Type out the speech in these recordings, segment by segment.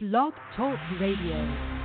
Blog Talk Radio.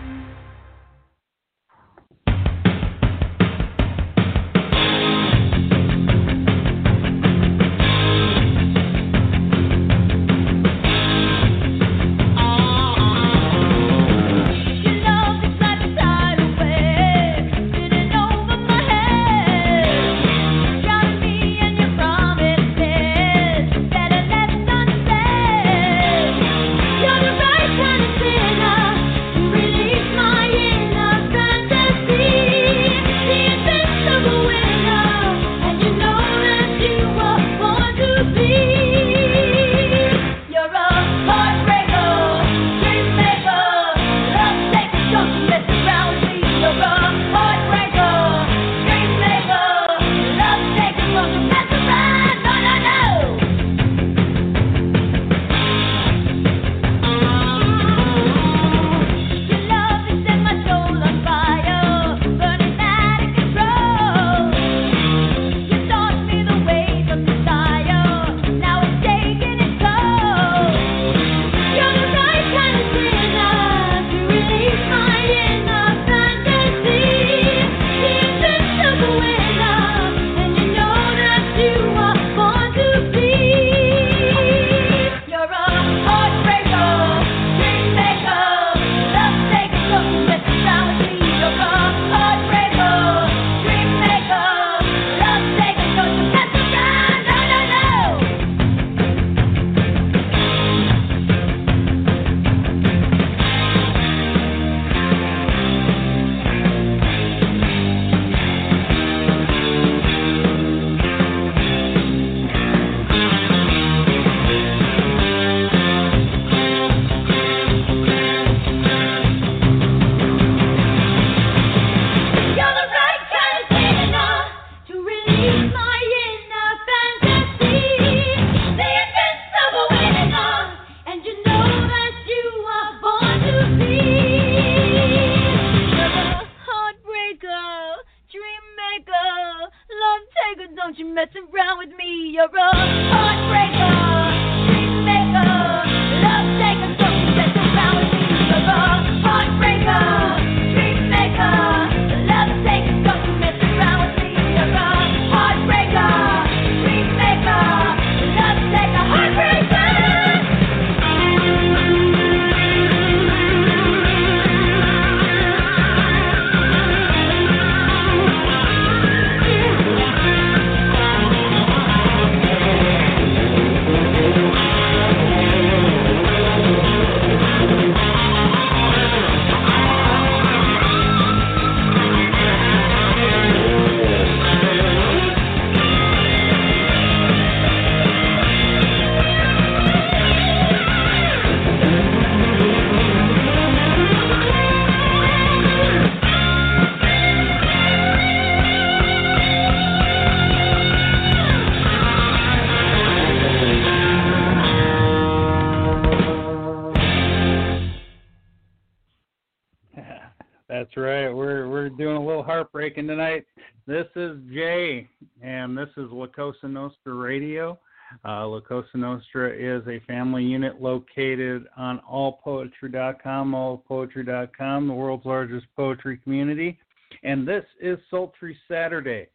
Heartbreaking tonight. This is Jay, and this is La Cosa Nostra Radio. Uh, La Cosa Nostra is a family unit located on allpoetry.com, allpoetry.com, the world's largest poetry community. And this is Sultry Saturday.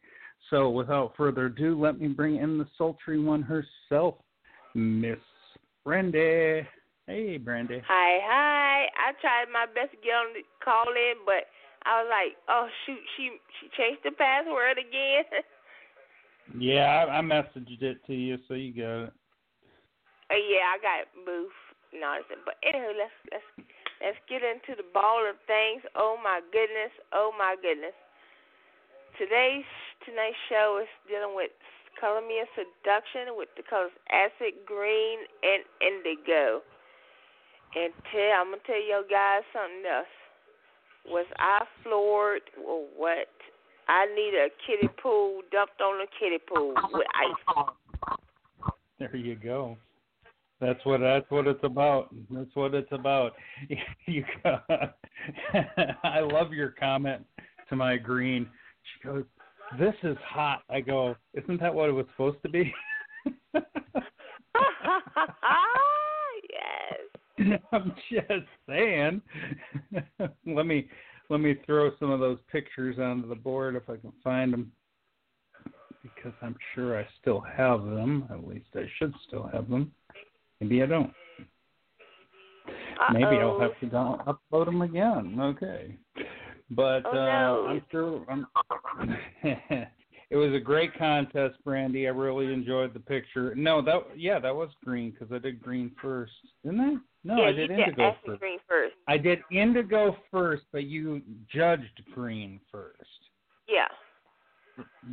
So without further ado, let me bring in the sultry one herself, Miss Brandy. Hey, Brandy. Hi, hi. I tried my best to get on the call in, but I was like, oh shoot, she she changed the password again. yeah, I, I messaged it to you, so you got it. Uh, yeah, I got booth nonsense. But anyway, let's let's let's get into the ball of things. Oh my goodness, oh my goodness. Today's tonight's show is dealing with color me a seduction with the colors acid green and indigo. And tell I'm gonna tell you guys something else. Was I floored or what? I need a kiddie pool dumped on a kiddie pool with ice. There you go. That's what that's what it's about. That's what it's about. You I love your comment to my green. She goes, "This is hot." I go, "Isn't that what it was supposed to be?" I'm just saying. let me let me throw some of those pictures onto the board if I can find them, because I'm sure I still have them. At least I should still have them. Maybe I don't. Uh-oh. Maybe I'll have to down- upload them again. Okay, but Oh, uh. I'm sure. I'm it was a great contest, Brandy. I really enjoyed the picture. No, that yeah, that was green because I did green first, didn't I? No, yeah, I did did indigo first. green first. I did indigo first, but you judged green first. Yeah.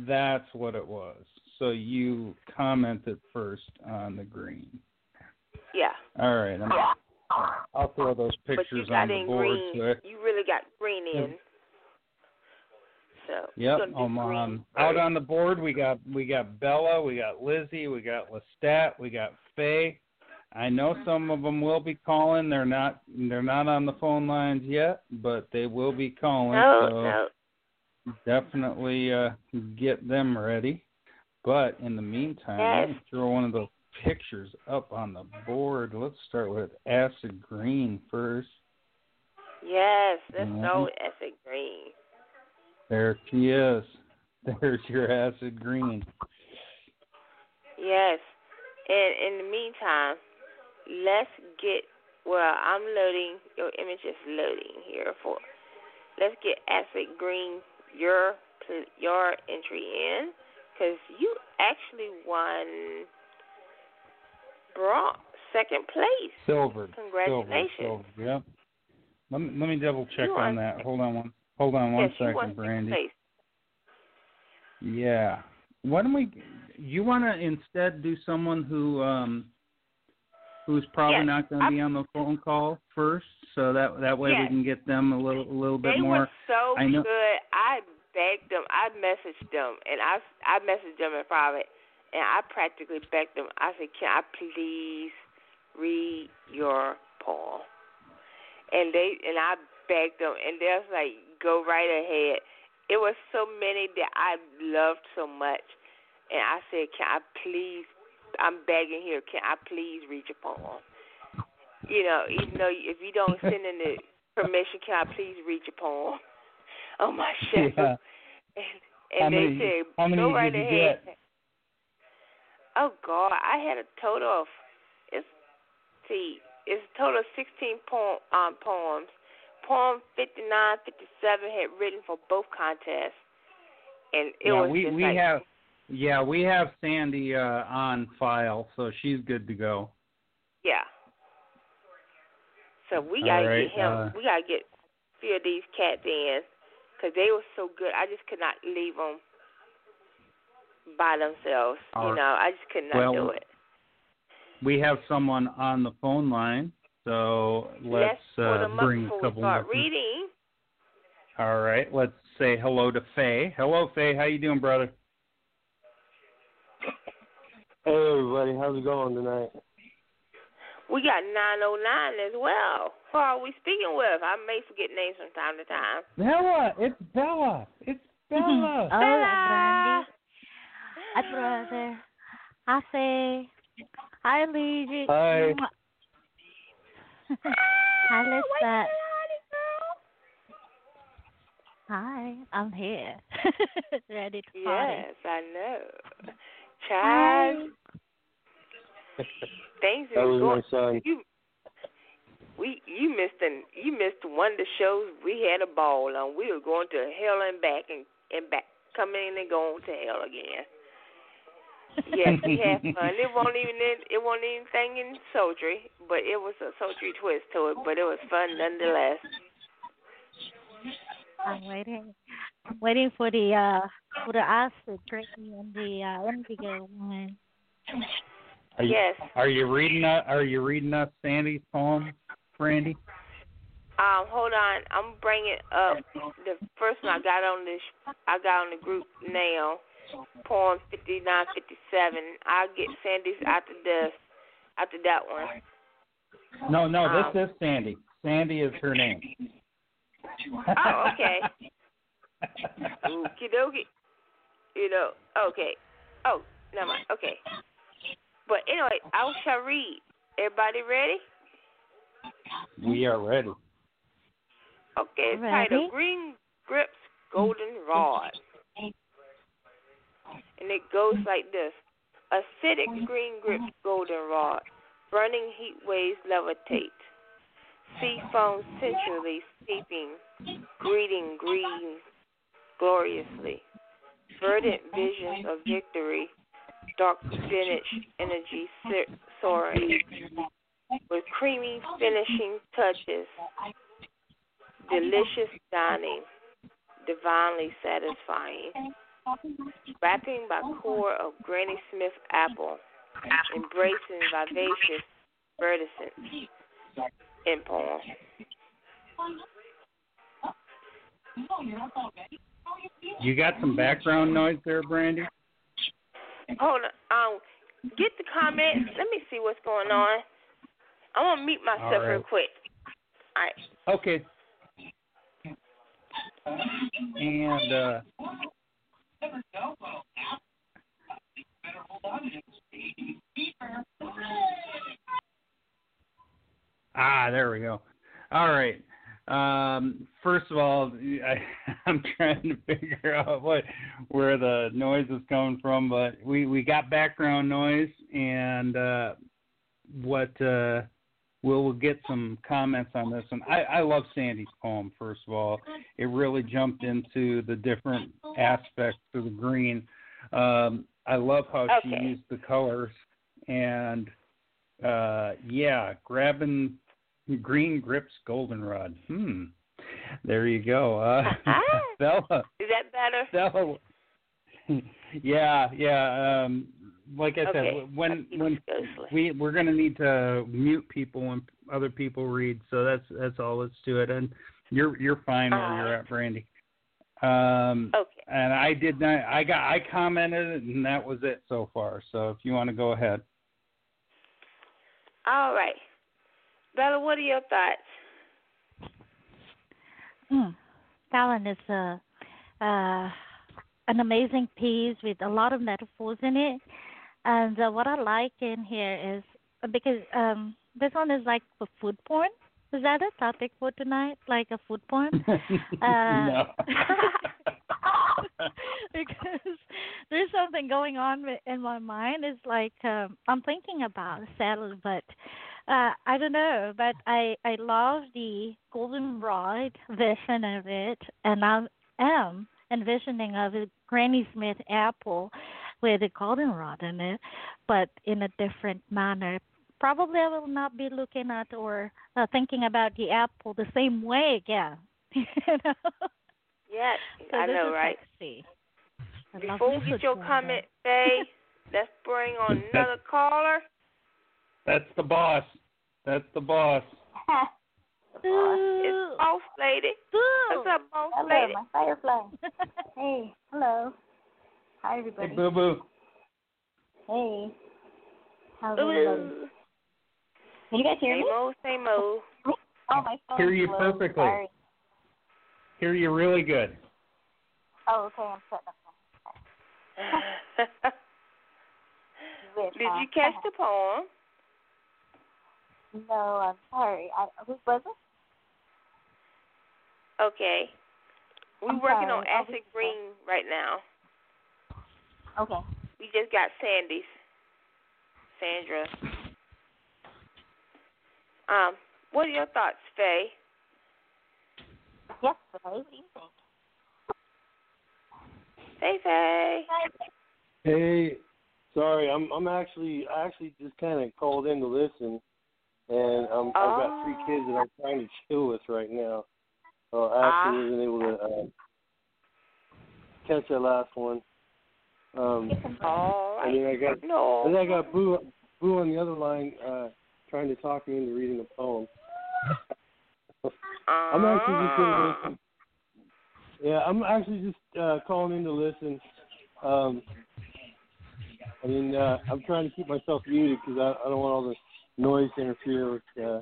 That's what it was. So you commented first on the green. Yeah. All right, I'm, I'll throw those pictures on the board. green. So You really got green in. So Yep, um, um, out on the board we got we got Bella, we got Lizzie, we got Lestat, we got Faye. I know some of them will be calling. They're not they're not on the phone lines yet, but they will be calling. No, so no. definitely uh, get them ready. But in the meantime, let me throw one of those pictures up on the board. Let's start with acid green first. Yes, Mhm. so acid green. There she is. There's your acid green. Yes. And in the meantime, let's get well, I'm loading your image is loading here for let's get acid green your your entry in cuz you actually won bronze second place. Silver. Congratulations. Silver, silver. Yep. Let me let me double check You on that. Hold on one. Hold on one yes, second, Brandy. Yeah. Why don't we? You want to instead do someone who um who's probably Yes, not going to be on the phone call first, so that that way we can get them a little a little bit They more. were so I know- good. I begged them. I messaged them, and I I messaged them in private, and I practically begged them. I said, "Can I please read your poem?" And they and I begged them, and they was like, "Go right ahead." It was so many that I loved so much, and I said, "Can I please?" I'm begging here. Can I please read your poem? You know, even though if you don't send in the permission, can I please read your poem? on my show. Yeah. And, How and they many- said, go right ahead. get? Oh God, I had a total of it's see, it's a total of sixteen poem um poems. Poem fifty nine, fifty seven had written for both contests. And it yeah, was we just we like have yeah we have Sandy uh, on file, so she's good to go. yeah. So we gotta right, get him. uh, we gotta get a few of these cats in, cause they were so good. I just could not leave them by themselves. All you know, I just could not Well, do it. We have someone on the phone line, so let's put uh, bring a couple start more. reading. All right, let's say hello to Faye. Hello, Faye. How you doing, brother? Hey everybody, how's it going tonight? We got 909 as well. Who are we speaking with? I may forget names from time to time. Bella, it's Bella. It's Bella. Oh, Hola, Brandy. Hi, brother. I say, Hi, Luigi. Hi. Hi, Lestat. Wait, Hi, I'm here. Ready to party. Yes, I know. Hi. Child, things That are was going. my son. You, we, you missed an, you missed one of the shows we had a ball on. We were going to hell and back and and back, coming in and going to hell again. Yes, we had fun. It wasn't even in, it wasn't anything in sultry, but it was a sultry twist to it. But it was fun nonetheless. I'm waiting. I'm waiting for the uh for the acid drinking and the uh indigo one. Are you, Yes. Are you reading us? Are you reading us Sandy's poem, Brandy? Um, hold on. I'm bringing up the first one I got on this. I got on the group now. Poem fifty nine fifty seven. I'll get Sandy's after this. After that one. No, no. Um, this is Sandy. Sandy is her name. Oh, okay. Okie dokie. You know. Okay. Oh, never mind. Okay. But anyway, I shall read. Everybody ready? We are ready. Okay, it's Ready? titled Green Grips Golden Rod. And it goes like this Acidic green grips golden rod. Burning heat waves levitate. Sea foam centrally steeping. Greeting green gloriously. Verdant visions of victory. Dark spinach energy soaring. With creamy finishing touches. Delicious dining. Divinely satisfying. Wrapping by core of Granny Smith apple, embracing vivacious verdicent in. You got some background noise there, Brandy? Hold on, um, get the comment. Let me see what's going on. I want to mute myself right. real quick. All right. Okay. And uh Ah, there we go. All right. Um, first of all, I, I'm trying to figure out what where the noise is coming from, but we we got background noise, and uh, what uh, we'll, we'll get some comments on this one. I, I love Sandy's poem. First of all, it really jumped into the different aspects of the green. Um, I love how she used the colors, and uh, yeah, grabbing green grips goldenrod. Hmm. There you go. Uh, Bella, Is that better? Bella. yeah, yeah. Um, like I Okay. said, when when we we're gonna need to mute people when other people read, so that's that's all that's to it. And you're you're fine where you're at, Brandy. Um, Okay. and I did not. I got. I commented, and that was it so far. So if you want to go ahead. All right. Bella, what are your thoughts? Mm. Fallon is a uh, an amazing piece with a lot of metaphors in it, and uh, what I like in here is because um this one is like for food porn. Is that a topic for tonight? Like a food porn? no. because there's something going on in my mind. It's like um, I'm thinking about salad, but uh, I don't know. But I I love the goldenrod vision of it, and I am envisioning of a Granny Smith apple with a goldenrod in it, but in a different manner. Probably I will not be looking at or uh, thinking about the apple the same way again. you know? Yes, So I know, right? Sexy. I love Before we get your comment, Faye, let's bring on another caller. That's the boss. That's the boss. though. It's Ooh. Boss Lady. Ooh. What's up, Boss Hello, Lady? my firefly. hey, hello. Hi, Hey, everybody. boo boo. Hey. How's everybody? Ooh. Can you guys hear Same me? old, same old. Oh, my phone. Hear you perfectly. Sorry. Hear you really good. Oh, okay. I'm setting up. Did you catch the poem? No, I'm sorry. I, who was it? Okay. We're I'm working sorry. on Oh, acid this is green right now. Okay. We just got Sandy's. Sandra. Um, what are your thoughts, Faye? Yes, Faye. What do you think? Hey, Faye. Hey, sorry, I'm I'm actually I actually just kind of called in to listen, and um, I've got three kids that I'm trying to chill with right now. So I actually Ah. wasn't able to uh, catch that last one. Um, All and then I got and then I got Boo Boo on the other line uh, trying to talk me into reading a poem. I'm actually just Ah. Yeah, I'm actually just uh, calling in to listen. Um, I mean, uh, I'm trying to keep myself muted because I, I don't want all the noise to interfere with. Uh,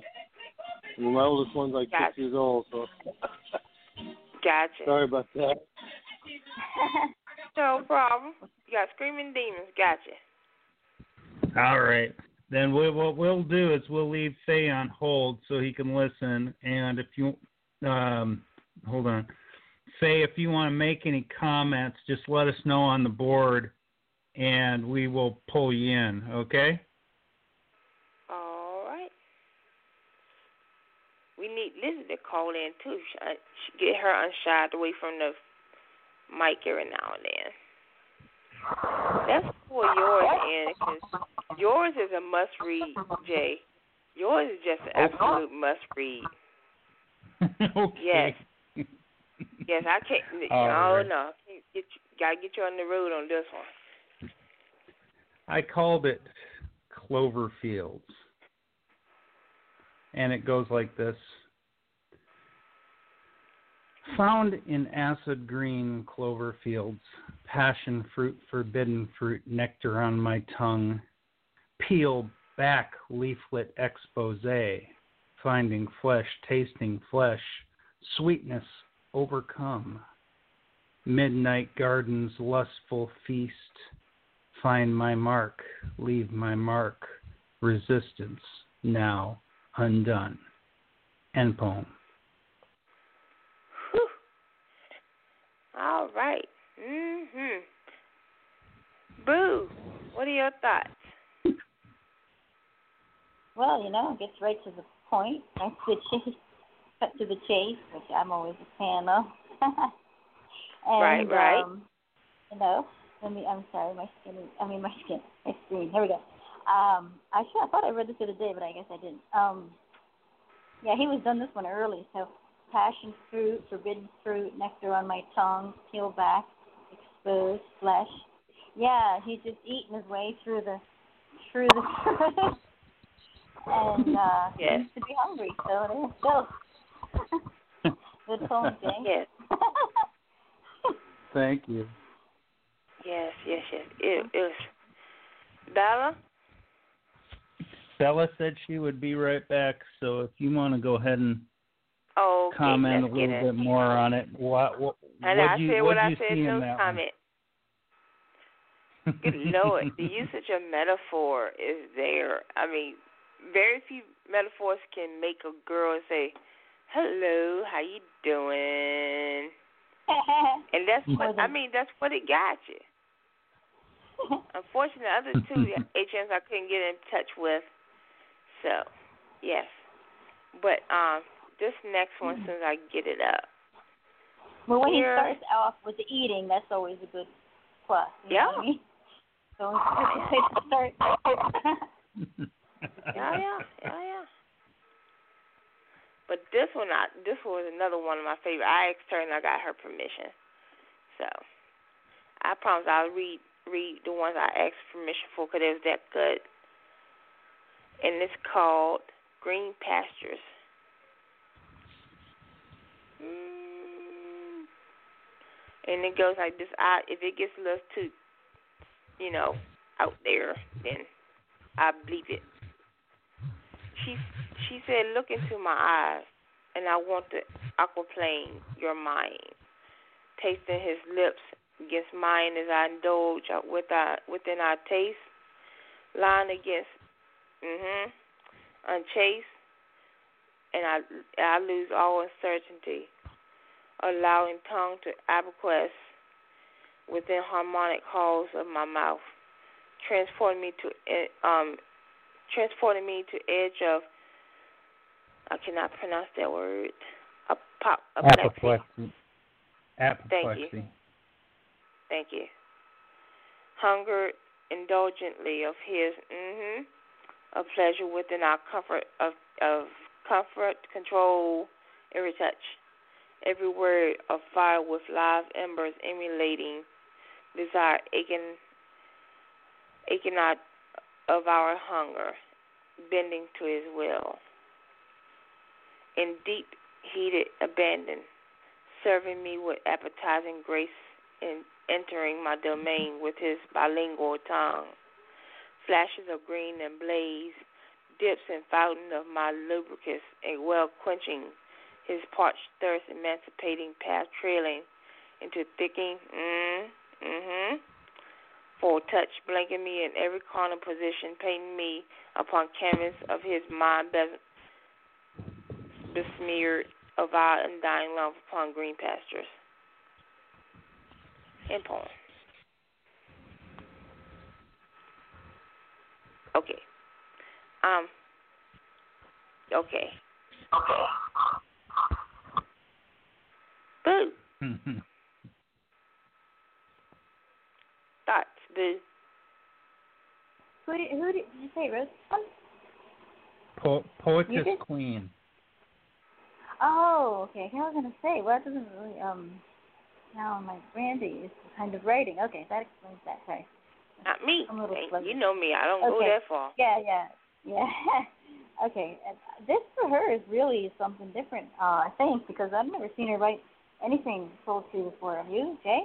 I my oldest one's like Gotcha. six years old, so Gotcha. sorry about that. No problem. You got screaming demons. Gotcha. All right. then we, what we'll do is we'll leave Faye on hold so he can listen. And if you, um, hold on, Faye, if you want to make any comments, just let us know on the board, and we will pull you in. Okay? All right. We need Lizzie to call in too. Uh, Get her unshied away from the mic every now and then. That's for yours, Ann, 'cause yours is a must read, Jay. Yours is just an absolute must read. okay. Yes. Yes, I can't. All oh right. no, Can't get you, gotta get you on the road on this one. I called it Cloverfields. And it goes like this Found in acid green clover fields, passion fruit, forbidden fruit, nectar on my tongue. Peel back leaflet expose, finding flesh, tasting flesh, sweetness overcome. Midnight gardens, lustful feast, find my mark, leave my mark, resistance now undone. End poem. Whew. All right. Mhm. Boo. What are your thoughts? Well, you know, it gets right to the point, right to the chase, cut to the chase, which I'm always a fan of. and, Right, right. Um, you know, let me. I'm sorry, my skin. Is, I mean, my skin, my screen. Here we go. Um, I should. I thought I read this the other day, but I guess I didn't. Um, yeah, he was done this one early. So, passion fruit, forbidden fruit, nectar on my tongue, peel back, exposed flesh. Yeah, he's just eating his way through the through the fruit. and uh Yes. seems to be hungry, so there you go. Good poem, Jay. Yes. Thank you. Yes, yes, yes. It, it was Bella. Bella said she would be right back, so if you want to go ahead and Oh, okay, comment a little bit it. more on it, what what And what I you said what what I you said see no in that comment. Good Lord, the usage of metaphor is there. I mean, very few metaphors can make a girl say, "Hello, how you doing?" And that's what I mean. That's what it got you. Unfortunately, the other two agents I couldn't get in touch with. So, yes. But um, this next one, as soon as I get it up. well, when he starts off with the eating, that's always a good plus. You know what I mean? So it's good to start. Yeah, yeah, yeah, yeah. But this one, I this was another one of my favorite. I asked her and I got her permission. So, I promise I'll read read the ones I asked permission for because it was that good. And it's called Green Pastures. Mm. And it goes like this. I if it gets a little too, you know, out there, then I bleep it. She she said, "Look into my eyes, and I want to aquaplane your mind, tasting his lips against mine as I indulge within our taste, lying against, mhm, unchaste, and I I lose all uncertainty, allowing tongue to abacus within harmonic halls of my mouth, transporting me to um transporting me to edge of I cannot pronounce that word. A pop Apoplexy. Apoplexy. Thank you. Hungered indulgently of his mhm of pleasure within our comfort of of comfort, control, every touch, every word of fire with live embers emulating desire aching aching out of our hunger, bending to his will. In deep heated abandon, serving me with appetizing grace in entering my domain with his bilingual tongue. Flashes of green and blaze, dips and fountain of my lubricants, and well quenching his parched thirst, emancipating path trailing into thickening, mm, mm-hmm, for touch, blanking me in every corner position, painting me upon canvas of his mind besmeared of our undying love upon green pastures. End poem. Okay. Um. Okay. Okay. Boo. Thoughts, Boo. Who did, who did, did you say, Rose? po- poetess You did? queen. Oh, okay. I was gonna say, well, that doesn't really um sound my Brandy is the kind of writing. Okay, that explains that. Sorry. Not me. I'm a little Hey, fuzzy. you know me. I don't go that far. Yeah, yeah, yeah. okay, and this for her is really something different. Uh, I think because I've never seen her write anything poetry before. Have you, Jay?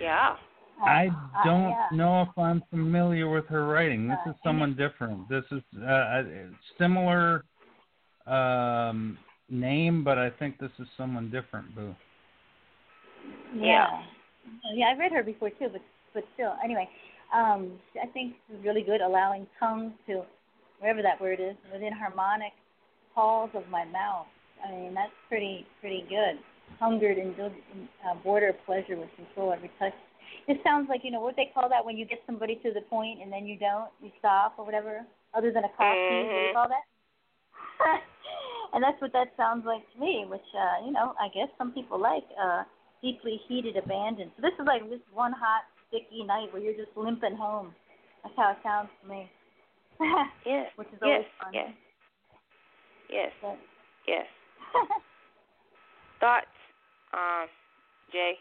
Yeah. Uh, I uh, don't yeah. know if I'm familiar with her writing. This Uh, is someone different. This is uh, a similar um, name, but I think this is someone different, Boo. Yeah. Yeah, I've read her before too, but but still, anyway, um, I think this is really good, allowing tongue to wherever that word is within harmonic halls of my mouth. I mean, that's pretty pretty good. Hungered and uh, border pleasure with control every touch. This sounds like you know what they call that when you get somebody to the point and then you don't, you stop or whatever. Other than a coffee, what do you Mhm. call that? and that's what that sounds like to me, which uh, you know, I guess some people like uh deeply heated abandon. So this is like this one hot, sticky night where you're just limping home. That's how it sounds to me. Yes. Which is yes. always fun. Yes. Yes. But, Yes. Thoughts, um, Jay?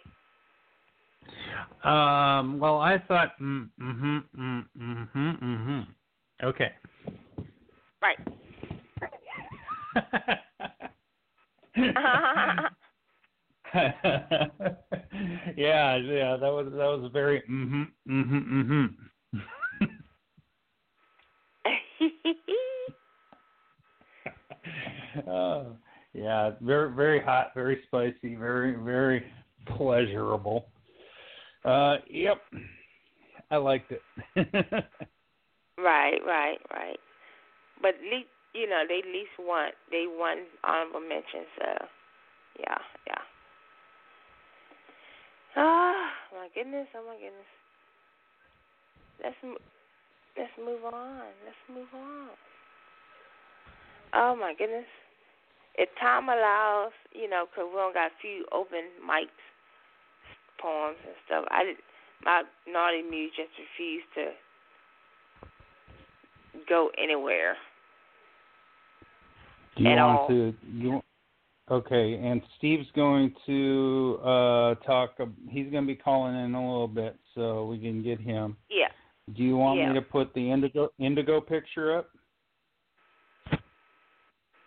Um, well, I thought, mm, mm-hmm, mm, mm-hmm, mm-hmm. Okay. Right. yeah, yeah, that was that was very mm-hmm, mm-hmm, mm-hmm. oh, yeah, very very hot, very spicy, very very pleasurable. Uh, yep, I liked it. right, right, right. But least, you know, they at least want they want honorable mention. So, yeah, yeah. Ah, my goodness! Oh my goodness! Let's let's move on. Let's move on. Oh my goodness! If time allows, you know, cause we don't got a few open mics, poems and stuff. I did, my naughty muse just refused to go anywhere. Do you At want all. to? You okay? And Steve's going to uh talk. He's going to be calling in a little bit, so we can get him. Yeah. Do you want Yeah. me to put the indigo indigo picture up?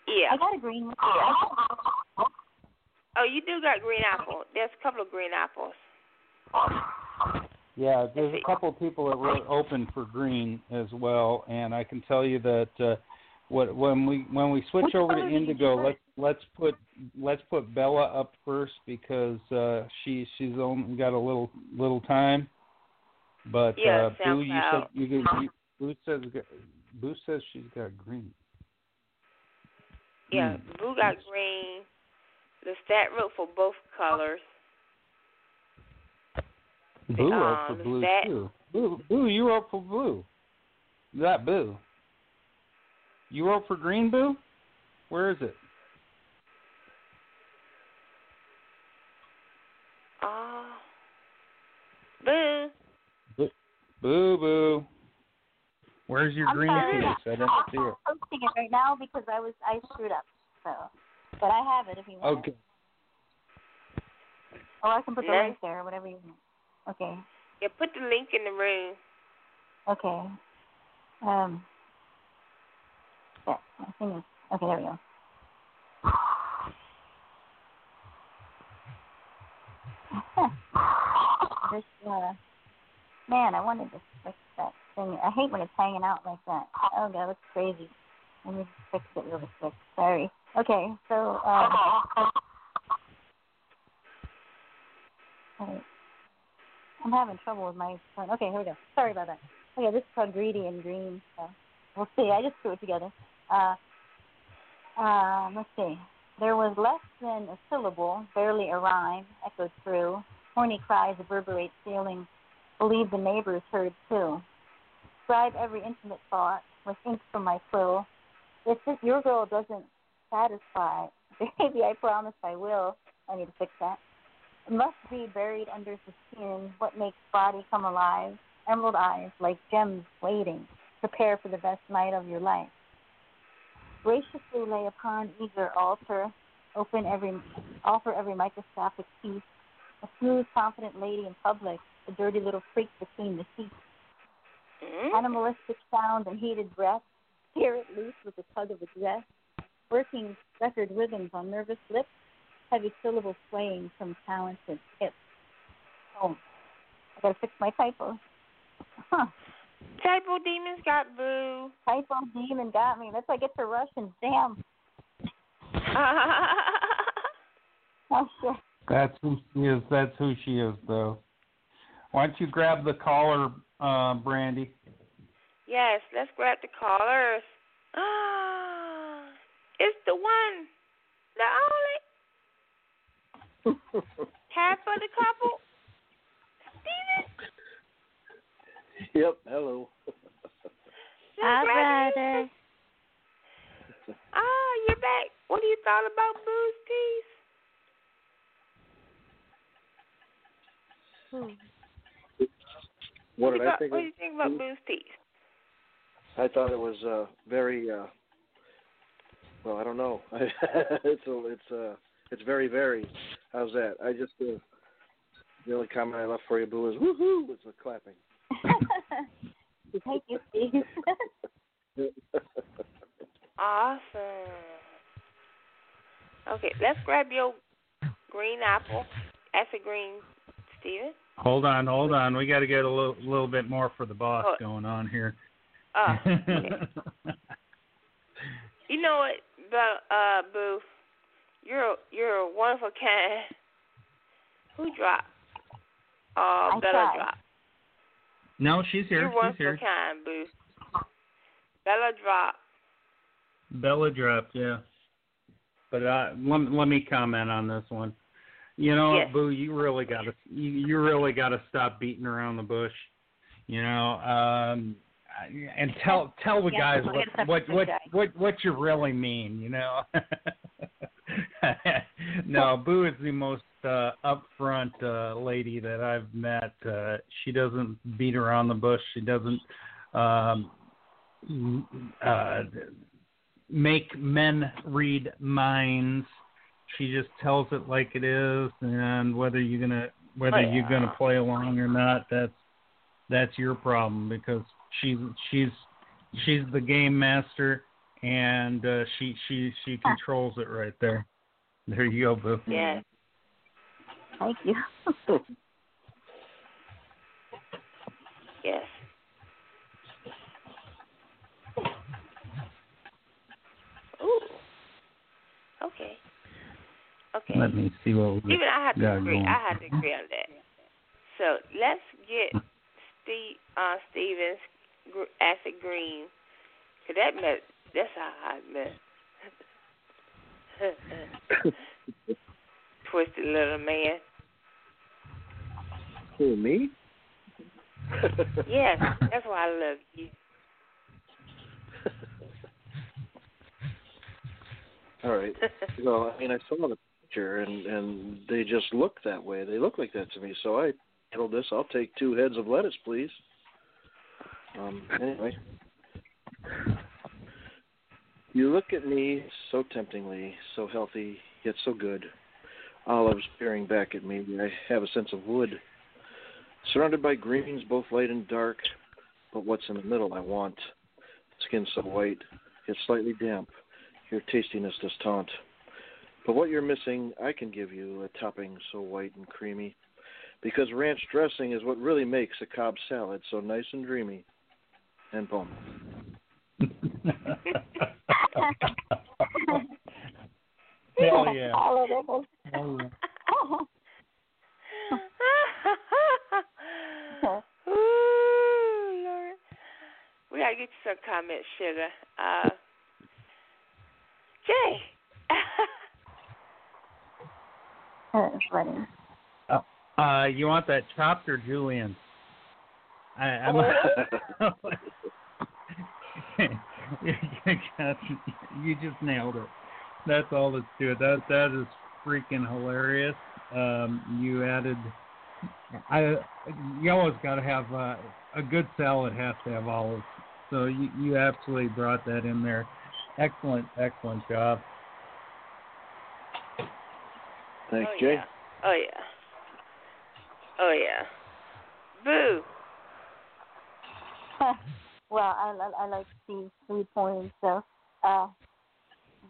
Yeah. I got a green one. Oh, you do got green apple. There's a couple of green apples. Yeah, there's a couple of people that were open for green as well, and I can tell you that uh, what when we when we switch Which over to color did you indigo, let's let's put let's put Bella up first because uh, she she's only got a little little time. But Yeah, uh, Boo, you said you, you Boo says Boo says she's got green. Yeah. Hmm. Boo got green. The stat wrote for both colors. Boo up for Um, blue that- too. Boo, Boo, you up for blue. That Boo. You wrote for green, Boo. Where is it? Oh. Boo. Boo Boo. Where's your I'm green sorry. piece? I didn't see it. I'm posting it right now because I was I screwed up. So, but I have it if you want. Okay. It. Or I can put the Yeah. link there, whatever you want. Okay. Yeah, put the link in the room. Okay. Um. Yeah, my thing is okay. There we go. this uh, man, I wanted to fix that thing. I hate when it's hanging out like that. Oh god, that's crazy. Let me fix it really quick. Sorry. Okay, so um. Wait. I'm having trouble with my phone. Okay, here we go. Sorry about that. Okay, this is called Greedy and Green. So we'll see. I just threw it together. Uh, uh, let's see. There was less than a syllable, barely a rhyme, echoed through. Horny cries reverberate ceiling. Believe the neighbors heard too. Scribe every intimate thought with ink from my quill. If this, your girl doesn't satisfy, baby, I promise I will. I need to fix that. It must be buried under the skin. What makes body come alive? Emerald eyes, like gems waiting. Prepare for the best night of your life. Graciously lay upon eager altar. Open every, offer every microscopic piece. A smooth, confident lady in public. A dirty little freak between the seats. Mm-hmm. Animalistic sound and heated breath. Spirit loose with a tug of a dress. Working record rhythms on nervous lips heavy syllables swaying from talented hips. Oh, I gotta fix my typos. Huh. Typo demons got boo. Typo demon got me. That's why I get to Russian. Damn. Oh shit. That's who she is. That's who she is, though. Why don't you grab the caller, uh, Brandy? yes, let's grab the callers. Ah, it's the one, the only, half of the couple. Steven, Yep. Hello. Hi, congratulations. brother. Ah, you're back. What do you thought about Boo's piece? What do did you I thought- think? What of- do you think about Boo's piece? I thought it was uh, very. Uh, well, I don't know. it's a, it's uh, it's very very. How's that? I just uh, the only comment I left for you, Boo, is woohoo! It's a clapping. Thank you, Steve. Awesome. Okay, let's grab your green apple. That's a green, Steven. Hold on, hold on. We got to get a little, little bit more for the boss Oh. going on here. Oh, okay. You know what, Bell, uh, Boo? You're you're a wonderful cat. Who dropped? Uh, I Bella tried. dropped. No, she's here. You're She's wonderful here. kind, Boo. Bella dropped. Bella dropped, yeah. But uh, let let me comment on this one. You know, Yes. Boo, you really got to you, you really got to stop beating around the bush. You know, um, and tell tell the Yeah, guys we'll what what what what what you really mean. You know. no, Boo is the most uh, upfront uh, lady that I've met. Uh, she doesn't beat around the bush. She doesn't um, uh, make men read minds. She just tells it like it is, and whether you're gonna whether Oh, you're gonna play along or not, that's that's your problem because she's she's she's the game master and uh, she she she controls it right there. There you go, Boo. Yes. Thank you. Yes. Ooh. Okay. Okay. Let me see what we Even I have to agree. going. I have to agree on that. So let's get Steve uh, Stevens acid green. Cause that mess. That's a hot mess. Twisted little man. Who me? Yes, that's why I love you. All right. Well, I mean, I saw the picture, and and they just look that way. They look like that to me. So I handled this. I'll take two heads of lettuce, please. Um. Anyway, you look at me so temptingly, so healthy yet so good. Olives peering back at me. I have a sense of wood. Surrounded by greens, both light and dark, but what's in the middle I want. Skin so white, yet slightly damp. Your tastiness does taunt. But what you're missing, I can give you a topping so white and creamy. Because ranch dressing is what really makes a Cobb salad so nice and dreamy. And boom. Hell yeah. All of them. Hell yeah. Ooh, Lord. We gotta get you some comments, sugar. Uh, Jay. that is funny. Uh, uh, you want that chopped or julienne? I, I'm. you just nailed it. That's all that's to it. That that is freaking hilarious. Um, you added. I you always got to have uh, a good salad has to have olives. So you you absolutely brought that in there. Excellent, excellent job. Thanks, oh, Jay. Yeah. Oh yeah. Oh yeah. Boo. well, I, I, I like Steve's three points, so uh,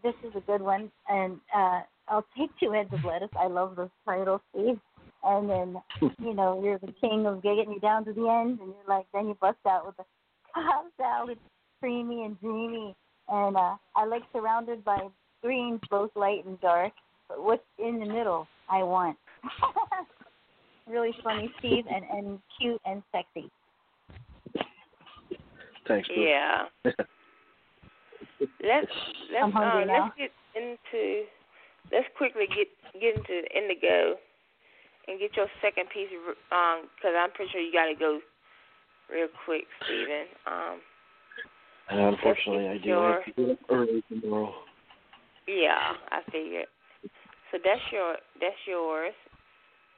this is a good one. And uh, I'll take two heads of lettuce. I love the title, Steve. And then, you know, you're the king of getting you down to the end, and you're like, then you bust out with the Cobb salad, creamy and dreamy. And uh, I like surrounded by greens, both light and dark. But what's in the middle, I want. really funny, Steve, and, and cute and sexy. Thanks, Boo. Yeah. let's let's I'm um, let's get into let's quickly get get into Indigo and get your second piece um because I'm pretty sure you got to go real quick, Stephen. Um, And unfortunately, I do Your- have to get up early tomorrow. yeah, I figured. So that's your that's yours.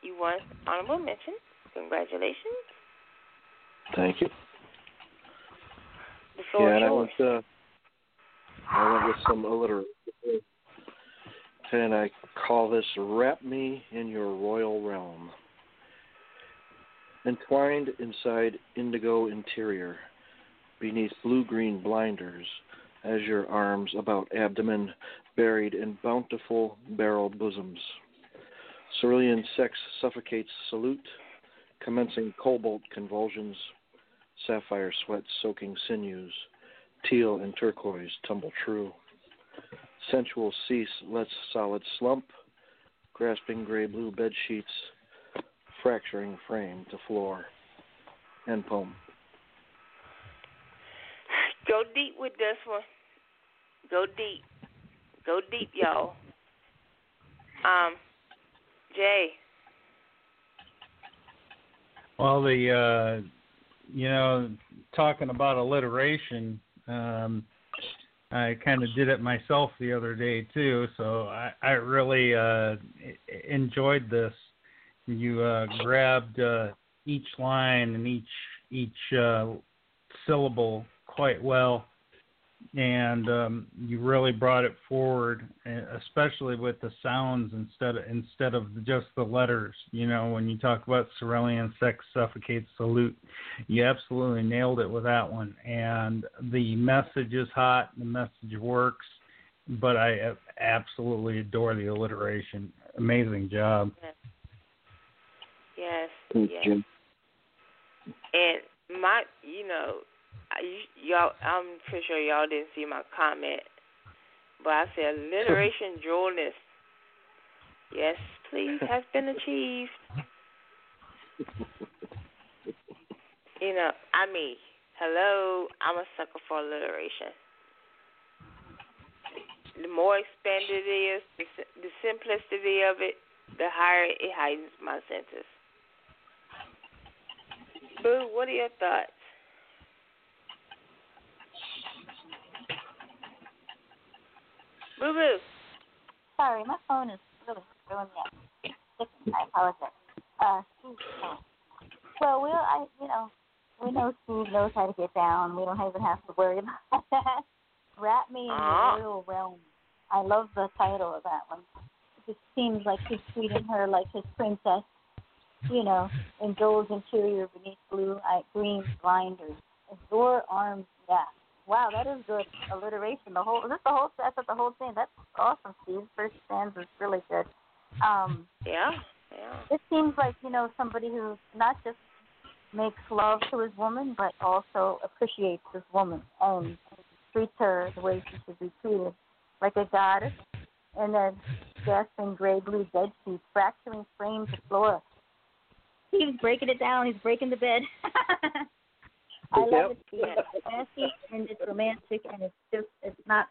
You won honorable mention. Congratulations. Thank you. The floor yeah, and I is yours. went, uh, I went with some alliteration. And I call this Wrap Me in Your Royal Realm. Entwined inside indigo interior, beneath blue green blinders, azure arms about abdomen buried in bountiful barrel bosoms. Cerulean sex suffocates salute, commencing cobalt convulsions, sapphire sweat soaking sinews, teal and turquoise tumble true. Sensual cease lets solid slump, grasping gray blue bed sheets, fracturing frame to floor. End poem. Go deep with this one. Go deep. Go deep, y'all. Um, Jay. Well, the uh, you know, talking about alliteration, um, I kind of did it myself the other day too. So I, I really uh, enjoyed this. You uh, grabbed uh, each line and each each uh, syllable quite well, and um, you really brought it forward, especially with the sounds instead of, instead of just the letters. You know, when you talk about cerulean sex suffocates salute, you absolutely nailed it with that one. And the message is hot, the message works, but I absolutely adore the alliteration. Amazing job. Yes. Thanks, yes. Jim. And my, you know, I, y'all, I'm pretty sure y'all didn't see my comment, but I said alliteration drollness. Yes, please, has been achieved. you know, I mean, hello, I'm a sucker for alliteration. The more expanded it is, the, the simplicity of it, the higher it heightens my senses. Boo, what are your thoughts? Boo boo. Sorry, my phone is really me off. I apologize. Uh, well, we'll, I, you know, we know Steve knows how to get down. We don't even have to worry about that. Wrap me in Ah. the royal realm. I love the title of that one. It just seems like he's treating her like his princess, you know, in gold interior beneath blue, eye, green blinders. Azure arms, yeah. Wow, that is good alliteration. The whole, this the whole, I thought the whole thing. That's awesome, Steve. First stanza is really good. Um, Yeah, yeah. it seems like you know somebody who not just makes love to his woman, but also appreciates his woman and treats her the way she should be treated, like a goddess. And then gasping gray blue bed sheets, fracturing frame to floor. He's breaking it down. He's breaking the bed. I love Yep. it. It's fancy and it's romantic and it's just it's not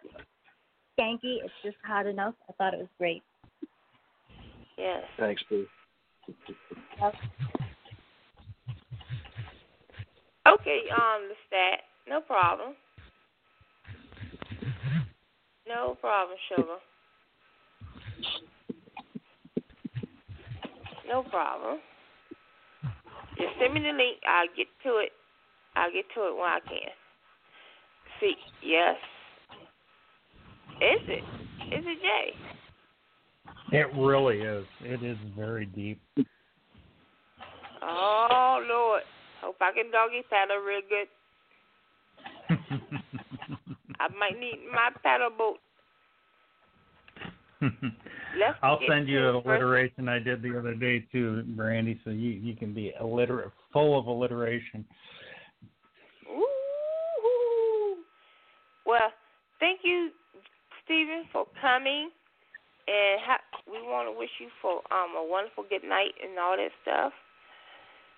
skanky. It's just hot enough. I thought it was great. Yes. Thanks, Boo. Okay, um, Lestat. No problem. No problem, sugar. No problem. Just send me the link. I'll get to it. I'll get to it when I can. See, yes. Is it? Is it Jay? It really is. It is very deep. Oh Lord. Hope I can doggy paddle real good. I might need my paddle boat. Let's I'll send you an alliteration I did the other day too, Brandy, so you you can be illiterate, full of alliteration. Ooh. Well, thank you, Stephen, for coming, and ha- we want to wish you for um a wonderful good night and all that stuff.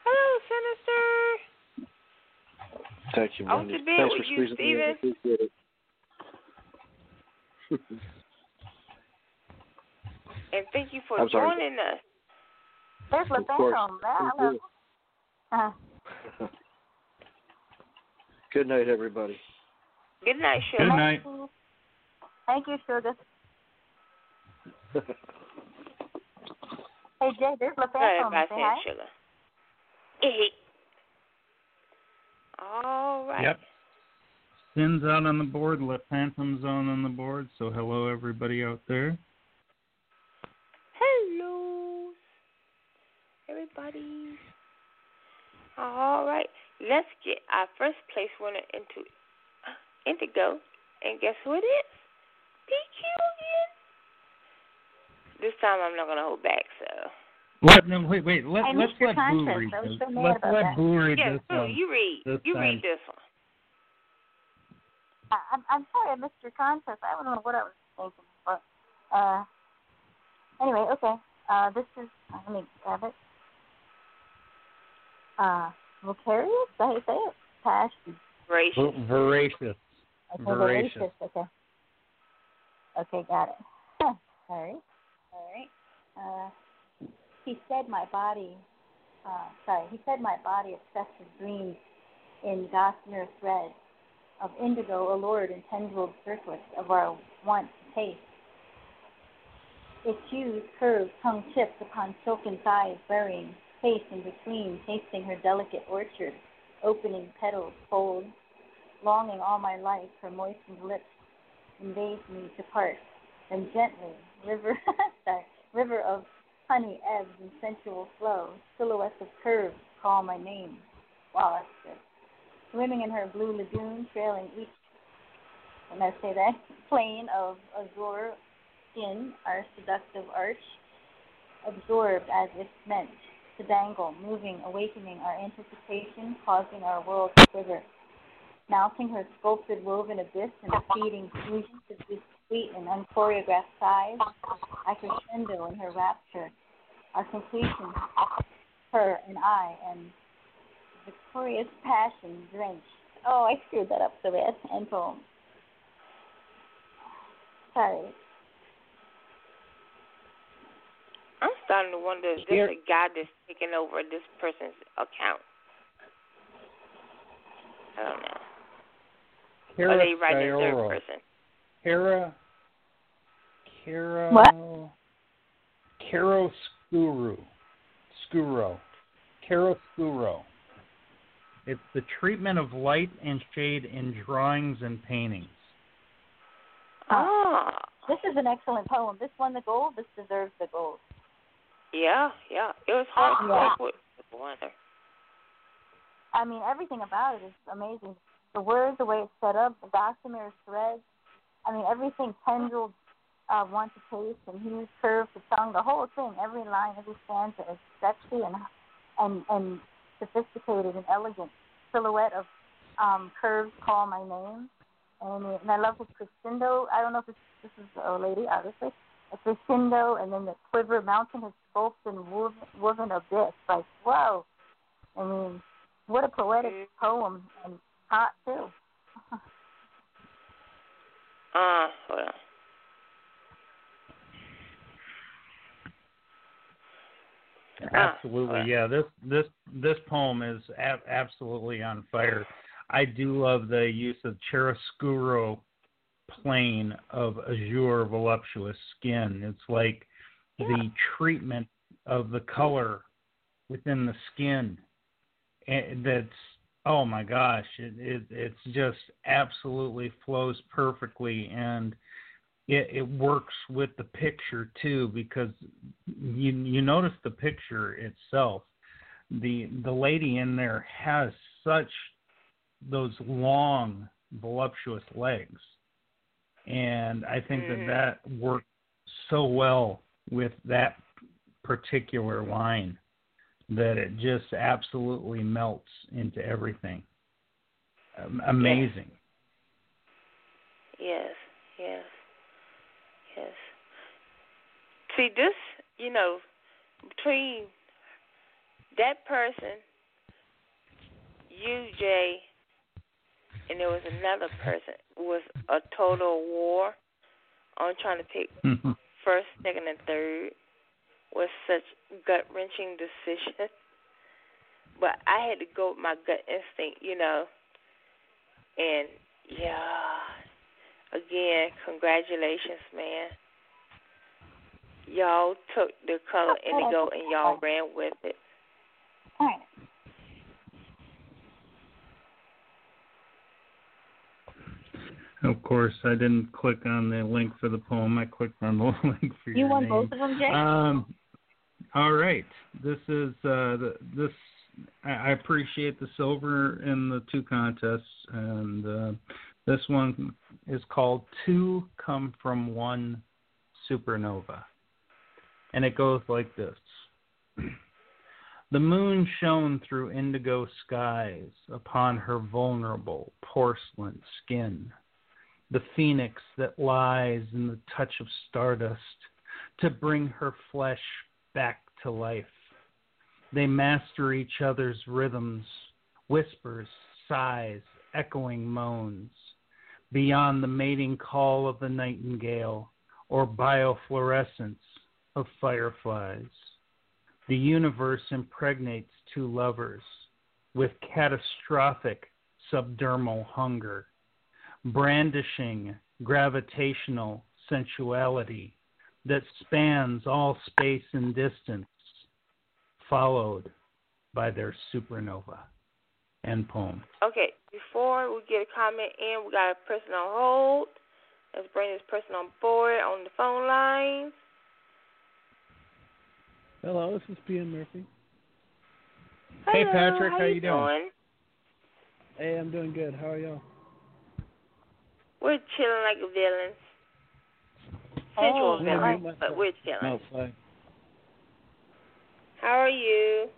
Hello, Sinister. Thank you, Off Wendy. the bed Thanks with for you, squeezing me in. I appreciate it. And thank you for I'm sorry. joining us. There's Of course. LaFantom. Thank Hello. you. Uh, Good night, everybody. Good night, Good night. Thank you, Sugar. Hey Jay, there's Sorry LaFantom. about Say that, hi. Sugar. All right. Yep. Sin's out on the board, LaFantom's on on the board, so hello everybody out there. Hello, everybody. All right, let's get our first place winner into Indigo, and guess who it is? PQ again. This time I'm not gonna hold back, so Let no wait wait Let, let's let Boo read this. so Let's let that. Boo read yeah, this Boo, one. you read, this you time. read this one. I, I'm, I'm sorry I missed your contest. I don't know what I was thinking, but uh, anyway, okay. Uh, this is uh, let me grab it. Uh, Vocarious? Is that how you say it? Passion. Gracious. Vo- voracious. Okay, Voracious. voracious. Okay. Okay, got it. Huh, Sorry. All right. Uh, he said my body. Uh, sorry. He said my body obsessed with dreams in gossamer thread of indigo allured in tendrilled circlets of our once taste. Its hues curved, tongue tips upon silken thighs, burying face in between, tasting her delicate orchard, opening petals, fold, longing all my life, her moistened lips invades me to part. Then gently, river, sorry, river of honey ebbs and sensual flow, silhouettes of curves call my name. Wow, good. Swimming in her blue lagoon, trailing each, when I say that, plane of azure skin, our seductive arch, absorbed as if meant to dangle, moving, awakening our anticipation, causing our world to quiver mounting her sculpted woven abyss and feeding fusion to this sweet and unchoreographed sighs, I crescendo in her rapture. Our completion, her and I, and victorious passion drenched. Oh, I screwed that up so bad. And poem. Sorry. I'm starting to wonder if this Here- a guy that's taking over this person's account. I don't know. Or they writing in third Chiaroscuro. person. Kara Kara What? Chiaroscuro. Scuro. Chiaroscuro. It's the treatment of light and shade in drawings and paintings. Ah, This is an excellent poem. This won the gold. This deserves the gold. yeah, yeah. It was hard to Yeah. pick with the. I mean, everything about it is amazing. The words, the way it's set up, the gossamer threads. I mean, everything tendrilled, uh, want to taste, and hues, curve, the tongue, the whole thing. Every line, every stanza is sexy and and and sophisticated and elegant. Silhouette of um, curves call my name, and, and I love his crescendo. I don't know if this this is a lady, obviously. A crescendo, and then the quiver mounting his sculpt and woven, woven abyss. Like, whoa! I mean, what a poetic Mm. poem and hot too. Uh, hold on. Ah, Absolutely, alright. yeah. This this this poem is ab- absolutely on fire. I do love the use of chiaroscuro plane of azure voluptuous skin. It's like the treatment of the color within the skin. And that's oh my gosh, it, it it's just absolutely flows perfectly and it, it works with the picture too because you you notice the picture itself. The the lady in there has such those long voluptuous legs, and I think Mhm. that that worked so well with that particular line that it just absolutely melts into everything. Amazing. Yes, yes, yes. See, this, you know, between that person, you, Jay, and there was another person, was a total war on trying to pick first, second, and third. Was such gut wrenching decision. But I had to go with my gut instinct, you know. And yeah, again, congratulations, man. Y'all took the color indigo and y'all ran with it. All right. Of course, I didn't click on the link for the poem. I clicked on the link for You your want name. both of them, Jay? Um, all right. This is uh, the, this. I appreciate the silver in the two contests, and uh, this one is called Two Come from One Supernova, and it goes like this. The moon shone through indigo skies upon her vulnerable porcelain skin. The phoenix that lies in the touch of stardust to bring her flesh back to life. They master each other's rhythms, whispers, sighs, echoing moans. Beyond the mating call of the nightingale or biofluorescence of fireflies. The universe impregnates two lovers with catastrophic subdermal hunger, brandishing gravitational sensuality that spans all space and distance, followed by their supernova. End poem. Okay, before we get a comment in, we got a person on hold. Let's bring this person on board on the phone line. Hello, this is P.M. Murphy. Hey, Patrick, how, how you you doing? doing? Hey, I'm doing good. How are y'all? We're chilling like villains. Oh, Sensual I'm gonna villains, mute but myself. we're chilling. No. How are you?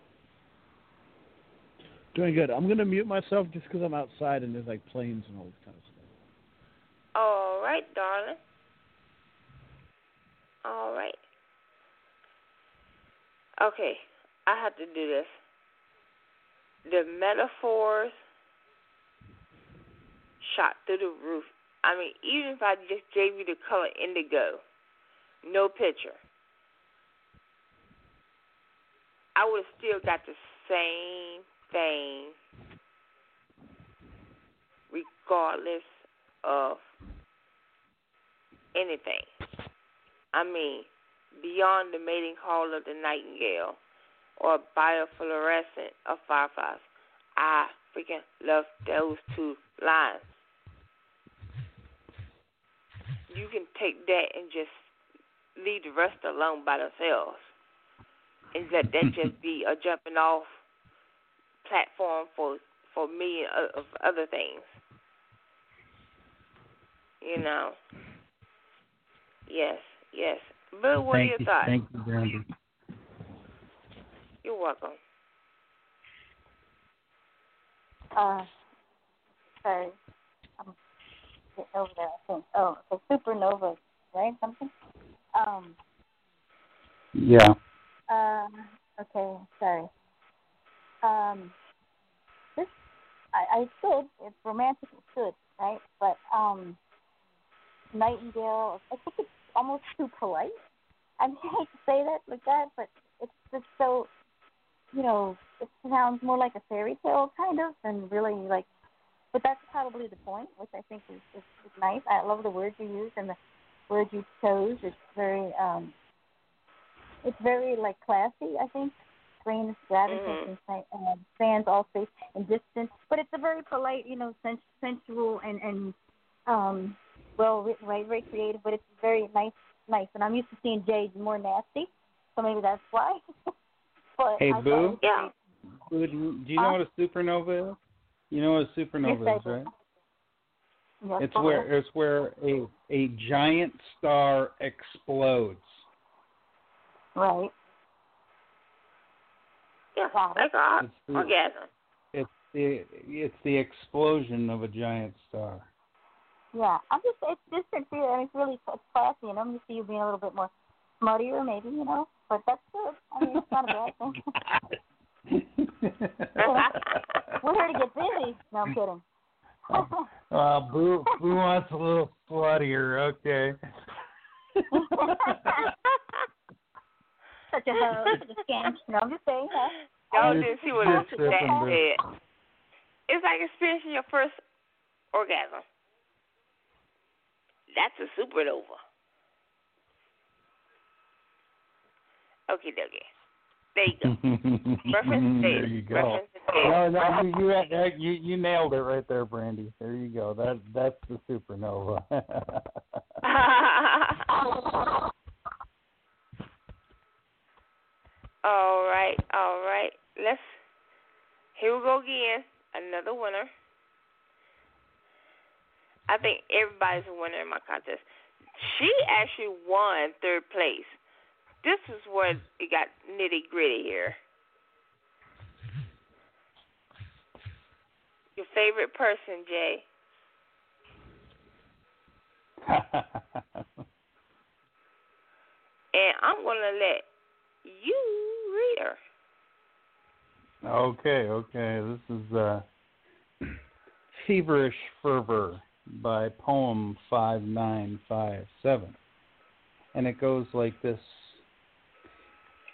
Doing good. I'm gonna mute myself just 'cause I'm outside and there's like planes and all this kind of stuff. All right, darling. All right. Okay, I have to do this. The metaphors shot through the roof. I mean, even if I just gave you the color indigo, no picture, I would have still got the same thing, regardless of anything. I mean, beyond the mating call of the nightingale or biofluorescent of fireflies. I freaking love those two lines. You can take that and just leave the rest alone by themselves. And let that just be a jumping off platform for for me and of other things. You know. Yes, yes. But what Thank are your you. thoughts? Thank you, Brandy. You're welcome. Uh, sorry. I'm getting over there, I think. Oh, so supernova, right? Something? Um, Yeah. uh, okay, sorry. Um, This, I, I should. It's romantic. It should, right? But um, Nightingale. I think it's almost too polite. I hate to say that like that, but it's just so. You know, it sounds more like a fairy tale kind of, than really like. But that's probably the point, which I think is, is, is nice. I love the words you use and the words you chose. It's very, um, it's very like classy. I think explain extravagance Mhm. and uh, fans all safe and distant. But it's a very polite, you know, sens- sensual and and um, well written, right? Very creative, but it's very nice, nice. And I'm used to seeing Jay more nasty, so maybe that's why. but Hey, I Boo? Yeah. Boo, do you- do you know what a supernova is? You know what a supernova Yes, is, right? Yes, It's where it's where a a giant star explodes. right. Yeah. Got it. Like a It's the, orgasm. it's the it's the explosion of a giant star. Yeah, I'm just it's distant too, and it's really it's classy, and I'm used to you being a little bit more smuttier, maybe, you know. But that's good. I mean, it's not a bad thing. We're here to get busy. No, I'm kidding. Uh, Boo Boo wants a little sluttier. Okay. such a hoe, such a scam. No, I'm just saying that. Y'all didn't see what you're this tripping, said. It's like experiencing your first orgasm. That's a supernova. Okay, dokie. There you go. Reference there you go. No, no, you, you had- you you nailed it right there, Brandy. There you go. That that's the supernova. all right, all right. Let's. Here we go again. Another winner. I think everybody's a winner in my contest. She actually won third place. This is where it got nitty gritty here. Your favorite person, Jay? And I'm gonna let you read her. okay, okay. This is uh, Feverish Fervor by Poem five nine five seven, and it goes like this: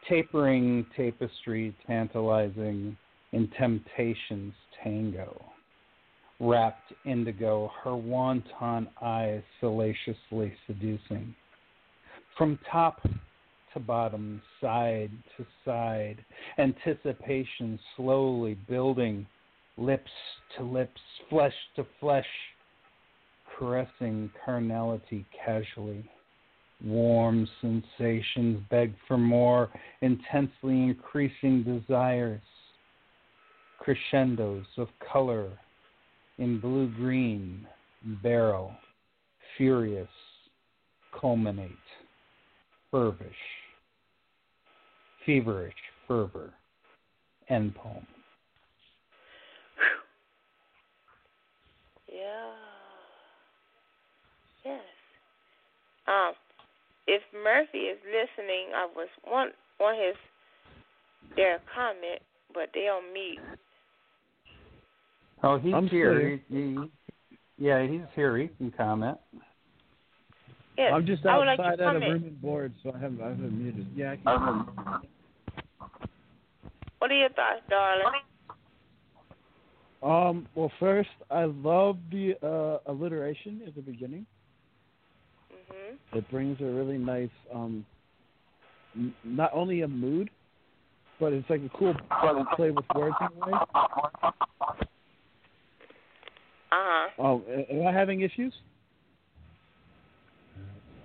tapering tapestry, tantalizing in temptation's tango. Wrapped indigo, her wanton eyes salaciously seducing. From top to bottom, side to side, anticipation slowly building, lips to lips, flesh to flesh, caressing carnality casually. Warm sensations beg for more, intensely increasing desires, crescendos of color in blue green, barrel, furious, culminate fervish, feverish fervor, end poem. Yeah. Yes. Um, if Murphy is listening, I was want want his their comment, but they on mute. Oh, he's I'm here. He, he, yeah, he's here. He can comment. Yes. I'm just I would like outside to at a room and board, so I haven't I haven't muted. Yeah, I can. What are your thoughts, darling? Um, well, first, I love the uh, alliteration at the beginning. Mhm. It brings a really nice, um, n- not only a mood, but it's like a cool play with words in a way. Uh huh. Oh, am I having issues?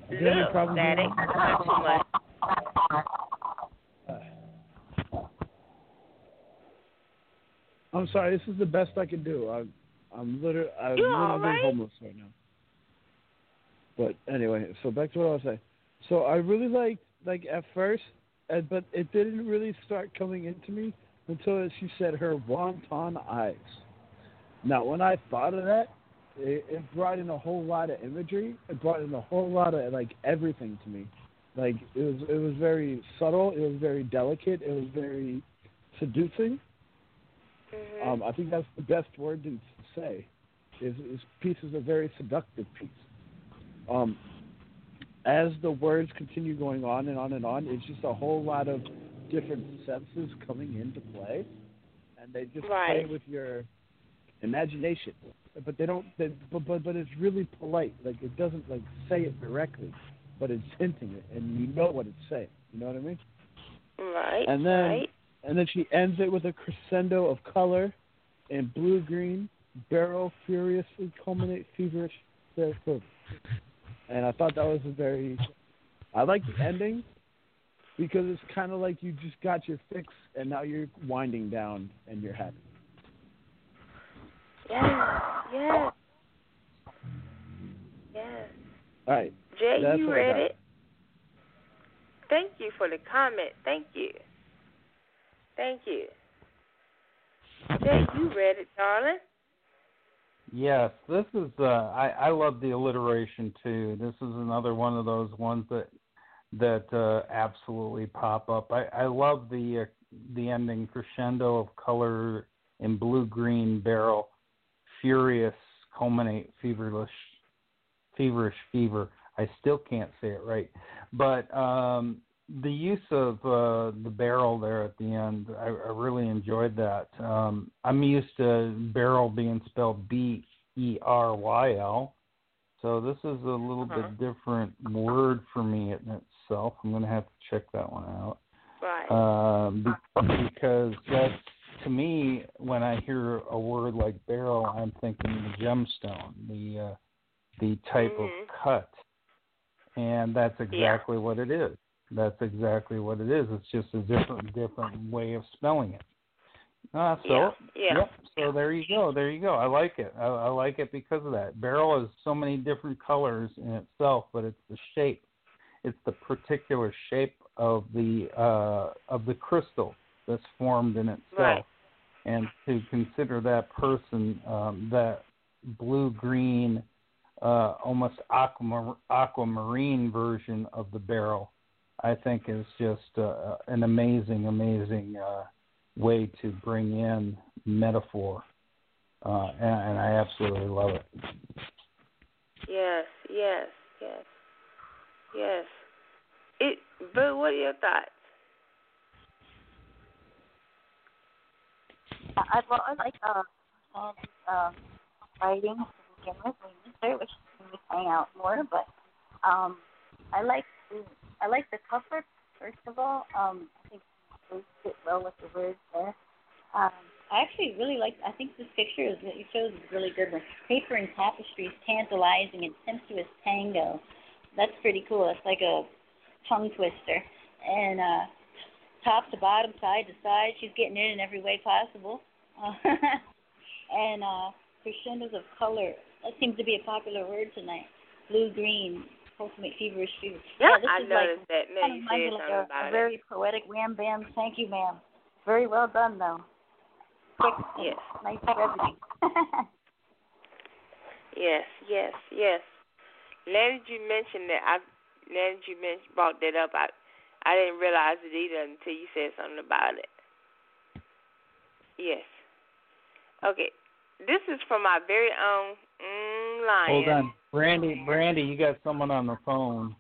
Is there any problem not too much. I'm sorry. This is the best I can do. I'm, I'm literally, I'm You literally all right? homeless right now. But anyway, so back to what I was saying. So I really liked, like at first, but it didn't really start coming into me until she said her wonton eyes. Now, when I thought of that, it, it brought in a whole lot of imagery. It brought in a whole lot of like everything to me. Like it was, it was very subtle. It was very delicate. It was very seducing. Mhm. Um, I think that's the best word to say. Is, is peace is a very seductive piece. Um, as the words continue going on and on and on, it's just a whole lot of different senses coming into play, and they just play with your imagination. But they don't. They, but but but it's really polite. Like it doesn't like say it directly, but it's hinting it, and you know what it's saying. You know what I mean? Right. And then right. and then she ends it with a crescendo of color in blue green, barrel furiously culminate feverish there. And I thought that was a very I like the ending because it's kind of like you just got your fix and now you're winding down and you're happy. Yes. Yes. Yes. All right. Jay, That's you read it. Thank you for the comment. Thank you. Thank you. Jay, you read it, darling. Yes, this is. Uh, I I love the alliteration too. This is another one of those ones that that uh, absolutely pop up. I I love the uh, the ending crescendo of color in blue green barrel, furious culminate feverish, feverish fever. I still can't say it right, but um, the use of uh, the barrel there at the end, I, I really enjoyed that. Um, I'm used to barrel being spelled B E R Y L, so this is a little Uh-huh. bit different word for me in itself. I'm going to have to check that one out Right. um, because that's to me when I hear a word like barrel, I'm thinking the gemstone, the uh, the type Mhm. of cut, and that's exactly what it is. That's exactly what it is. It's just a different different way of spelling it. Uh, so yeah. Yeah. Yep. So there you go. There you go. I like it. I, I like it because of that. Barrel is so many different colors in itself, but it's the shape. It's the particular shape of the uh, of the crystal that's formed in itself. Right. And to consider that person, um, that blue green, uh, almost aquamar- aquamarine version of the barrel, I think is just uh, an amazing, amazing. Uh, way to bring in metaphor, uh, and, and I absolutely love it. Yes. Yes. Yes. Yes. It. But what are your thoughts? I, well, I like uh, and um, writing to begin with. We used her, which made me hang out more. But um, I like the I like the cover first of all. Um, I think it fit well with the words there. Um, I actually really like. I think this picture is it shows a really good one. Paper and tapestries, tantalizing and sensuous tango. That's pretty cool. It's like a tongue twister. And uh, top to bottom, side to side, she's getting it in every way possible. Uh, and uh, crescendos of color. That seems to be a popular word tonight. Blue, green, make feverish fever. Yeah, this I is like noticed that. Now you said like something a, about a it. very poetic wham bam. Thank you, ma'am. Very well done, though. Quick, Yes. nice. Yes, yes, yes. Now that you mentioned that, I now that you mentioned brought that up, I I didn't realize it either until you said something about it. Yes. Okay. This is from my very own mm, lion. Hold on, Brandy. Brandy, you got someone on the phone.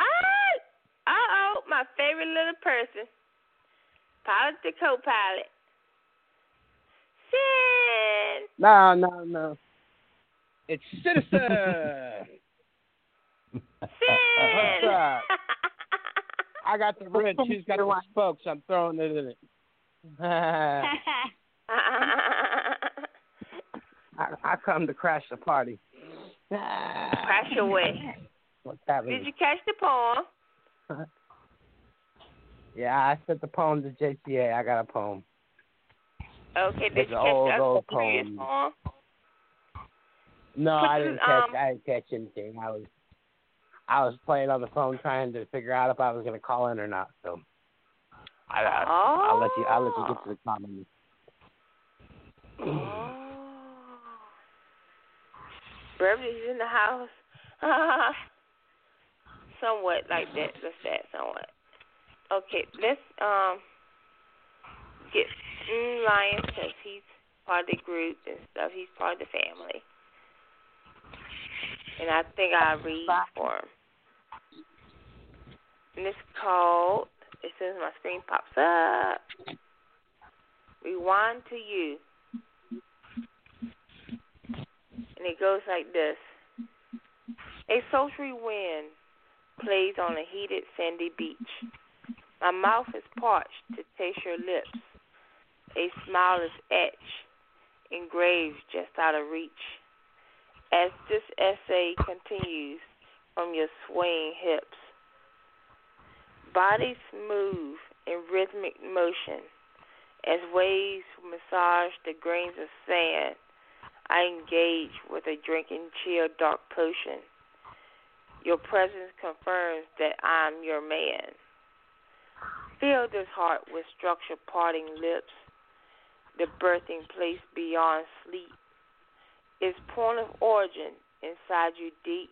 Ah, uh oh, my favorite little person, pilot the co-pilot. Sin. No, no, no. It's Citizen. What's Sin. I got the red. She's got the spokes. I'm throwing it in it. I, I come to crash the party. Crash away. What's happening? Did you catch the poem? Yeah, I sent the poem to JCA. I got a poem. Okay, did It's you catch old, the previous poem. No, What's I didn't catch. um, I didn't catch anything. I was, I was playing on the phone trying to figure out if I was going to call in or not. So, I, I, Oh. I'll let you. I'll let you get to the comment. Oh. Beverly's in the house. somewhat like that. That's that. Somewhat. Okay, let's um get mm, Lion because he's part of the group and stuff. He's part of the family. And I think I'll read for him. And it's called, as soon as my screen pops up, Rewind to You. And it goes like this A sultry wind plays on a heated sandy beach. My mouth is parched to taste your lips. A smile is etched, engraved just out of reach. As this essay continues from your swaying hips, bodies move in rhythmic motion as waves massage the grains of sand. I engage with a drinking chill dark potion. Your presence confirms that I'm your man. Fill this heart with structured parting lips, the birthing place beyond sleep. Its point of origin inside you deep.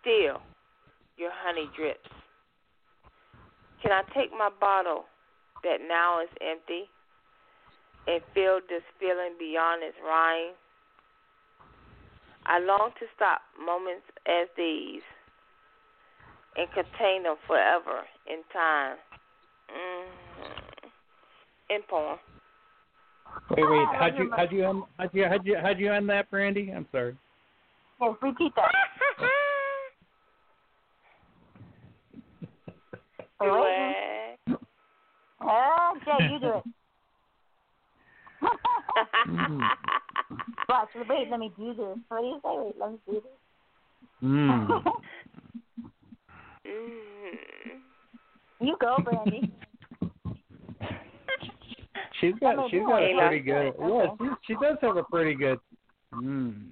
Still, your honey drips. Can I take my bottle that now is empty and feel this feeling beyond its rhyme? I long to stop moments as these and contain them forever in time. Mm-hmm. In poem. Wait, wait. How'd you how'd you end how'd you how'd you how'd you end that, Brandy? I'm sorry. Yes, repeat that. What? Oh, Jay, you do it. Watch, wait, let me do this. What do you say? Wait, let me do this. Mm. You go, Brandy. She's got Hello, she's got a Kayla. pretty good. Yeah, she she does have a pretty good. Mm.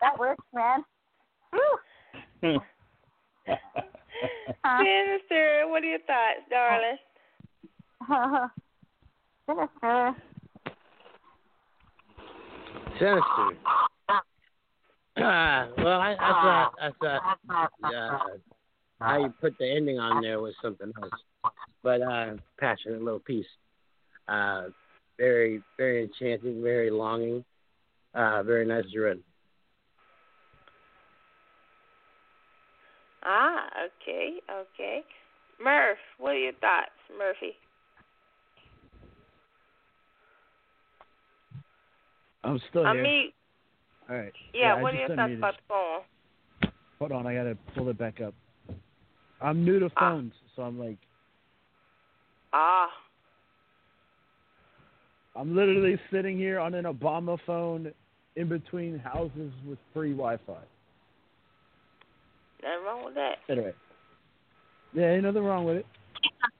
that works, man. Woo. Huh? Sinister, what are your thoughts, darling? Sinister. Sinister. Uh, well, I, I thought I thought uh, how you put the ending on there was something else, but uh, passionate little piece. Uh, very very enchanting, very longing, uh, very nicely written. Ah, okay, okay. Murph, what are your thoughts, Murphy? I'm still I here. mean, All right. yeah, I what are just your thoughts unmuted. about the poem? Hold on, I gotta pull it back up. I'm new to Ah. phones, so I'm like, Ah, I'm literally sitting here on an Obama phone in between houses with free Wi-Fi. nothing wrong with that. Anyway, yeah, ain't nothing wrong with it.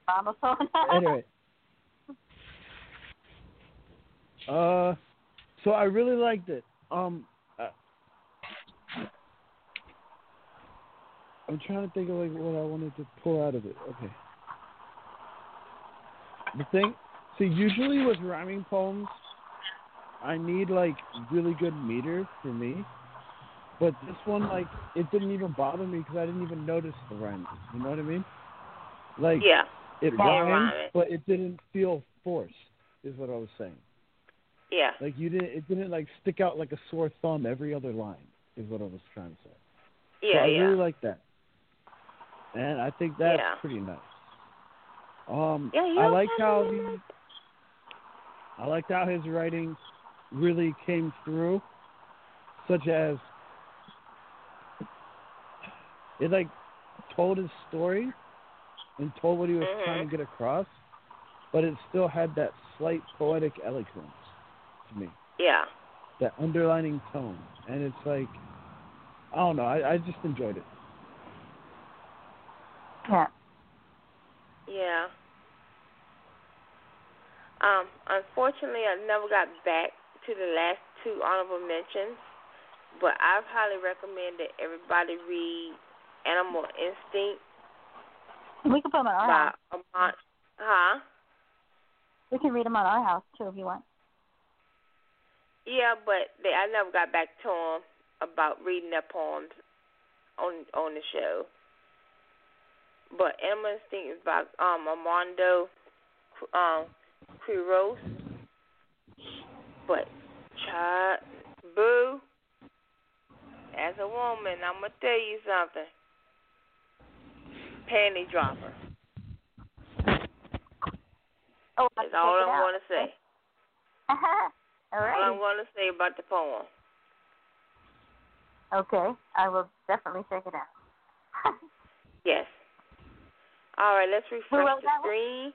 Obama phone. Anyway, uh, so I really liked it. Um, uh, I'm trying to think of like what I wanted to pull out of it. Okay. The thing, see, usually with rhyming poems, I need like really good meter for me. But this one, like, it didn't even bother me because I didn't even notice the rhyme. You know what I mean? Like, Yeah, it rhymed, but it didn't feel forced. Is what I was saying. Yeah, Like you didn't, it didn't like stick out like a sore thumb every other line. Is what I was trying to say. So yeah, I yeah. really like that, and I think that's Yeah. pretty nice. Um, Yeah, I like how he, like I liked how his writing really came through, such as it like told his story and told what he was Mhm. trying to get across, but it still had that slight poetic eloquence to me, Yeah, that underlining tone, and it's like I don't know, I, I just enjoyed it. yeah. yeah. Um, unfortunately, I never got back to the last two honorable mentions, but I've highly recommend that everybody read Animal Instinct We can put them on our house. Amant. Huh? We can read them on our house too if you want. Yeah, but they, I never got back to them about reading their poems on on the show. but Animal Instinct is by um Armando um Quiroz. But child, boo. As a woman, I'm gonna tell you something. Panty dropper. Oh, That's all I'm going gonna say. all All I'm right. gonna say about the poem. Okay, I will definitely check it out. Yes. All right, let's refresh the screen.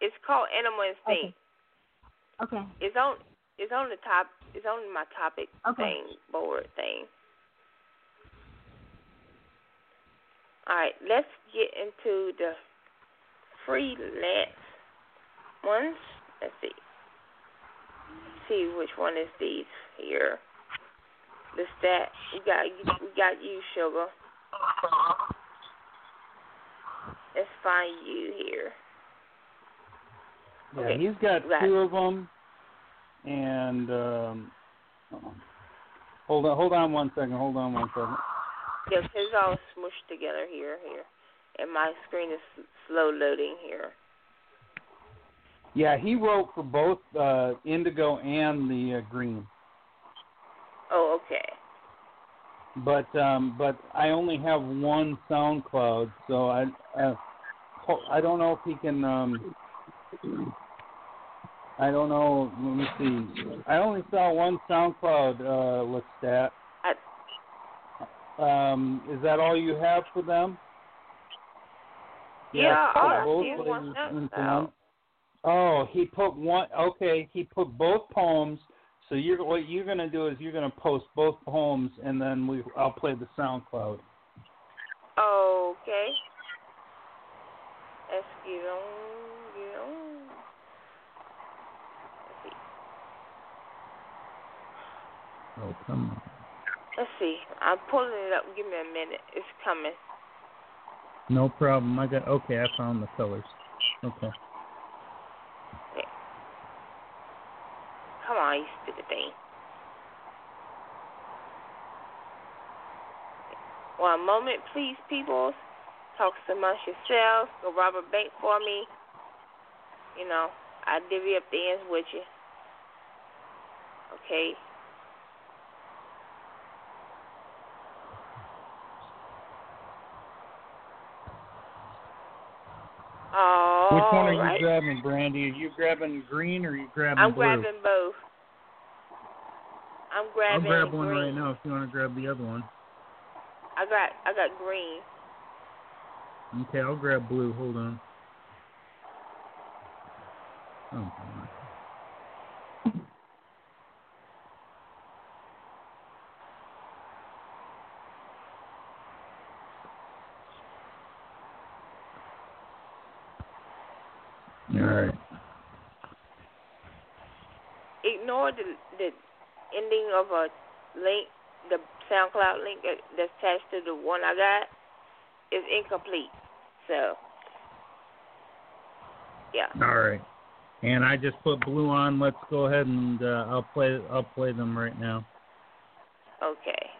It's called Animal Instinct. Okay. It's on. It's on the top. It's on my topic Okay. thing board thing. All right, let's get into the freelance ones. Let's see. See which one is these here. The stat. We got we got you, sugar. Let's find you here. Yeah, Okay. he's got Right. two of them, and um, hold on, hold on one second. Hold on one second. Yes, it's all smushed together here, here, and my screen is slow loading here. Yeah, he wrote for both uh, Indigo and the uh, Green, Oh, okay. but um, but I only have one SoundCloud, so I uh, ho- I don't know if he can. Um, I don't know. Let me see. I only saw one SoundCloud uh, Lestat. Um, is that all you have for them? Yeah, all I both see is of one SoundCloud. Oh, he put one. Okay, he put both poems. So you're what you're gonna do is you're gonna post both poems, and then we I'll play the SoundCloud. Okay. Let's get on, get on. Let's see. Oh come on. Let's see. I'm pulling it up. Give me a minute. It's coming. No problem. I got okay. I found the colors. Okay. On, you stupid thing. One moment, please, people. Talk amongst yourselves. Go rob a bank for me. You know, I divvy up the ends with you. Okay. Oh, Which one are you right. grabbing, Brandy? Are you grabbing green or are you grabbing I'm blue? grabbing both. I'm grabbing. I'll grab one green. right now if you want to grab the other one. I got I got green. Okay, I'll grab blue. Hold on. Oh. All right. Ignore the the ending of a link, the SoundCloud link that's attached to the one I got is incomplete. So, yeah. All right. And I just put blue on. Let's go ahead and uh, I'll play. I'll play them right now. Okay.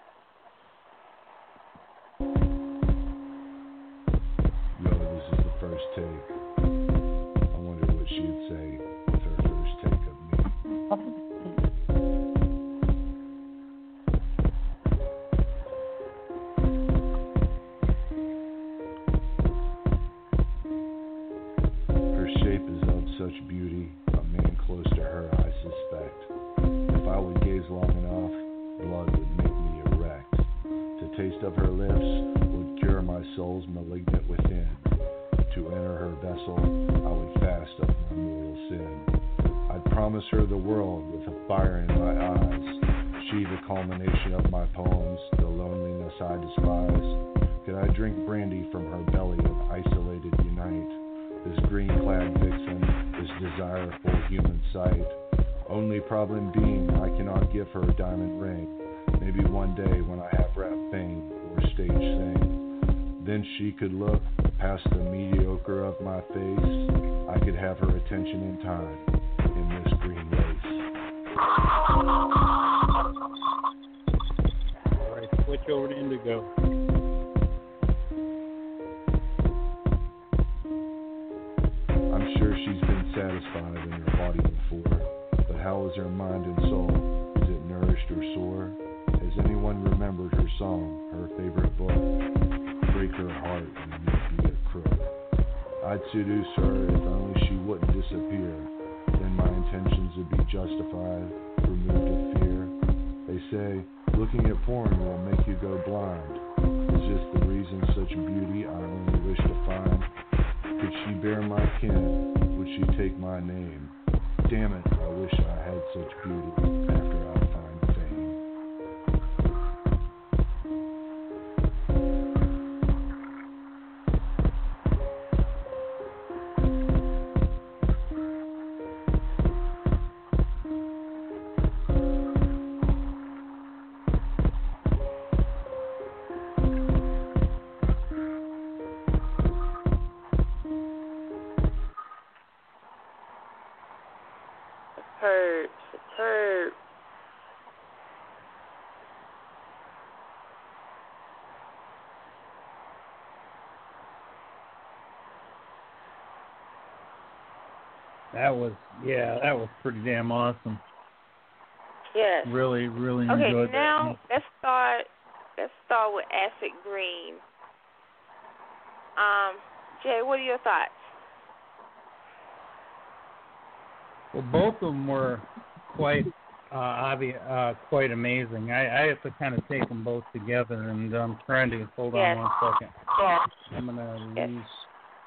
Yo, this is the first take. I wonder what she'd say with her first take of me. Of her lips would cure my soul's malignant within. To enter her vessel, I would fast of my mortal sin. I'd promise her the world with a fire in my eyes. She, the culmination of my poems, the loneliness I despise. Could I drink brandy from her belly of isolated unite? This green clad vixen, this desireful human sight. Only problem being, I cannot give her a diamond ring. Maybe one day when I have rap fame stage thing. Then she could look past the mediocre of my face. I could have her attention in time in this green race. All right, switch over to Indigo. I'm sure she's been satisfied in her body before, but how is her mind and soul? Is it nourished or sore? Anyone remembered her song, her favorite book? Break her heart and make me a crook. I'd seduce her if only she wouldn't disappear. Then my intentions would be justified, removed of fear. They say looking at porn will make you go blind. Is this the reason such beauty I only wish to find? Could she bear my kin? Would she take my name? Damn it, I wish I had such beauty after I That was yeah, that was pretty damn awesome. Yes. Really, really Okay, enjoyed now let's start. Let's start with acid green. Um, Jay, what are your thoughts? Well, both of them were quite uh, obvious, uh, quite amazing. I, I have to kind of take them both together, and I'm trying to hold Yes. on one second. Yes. I'm gonna Yes. lose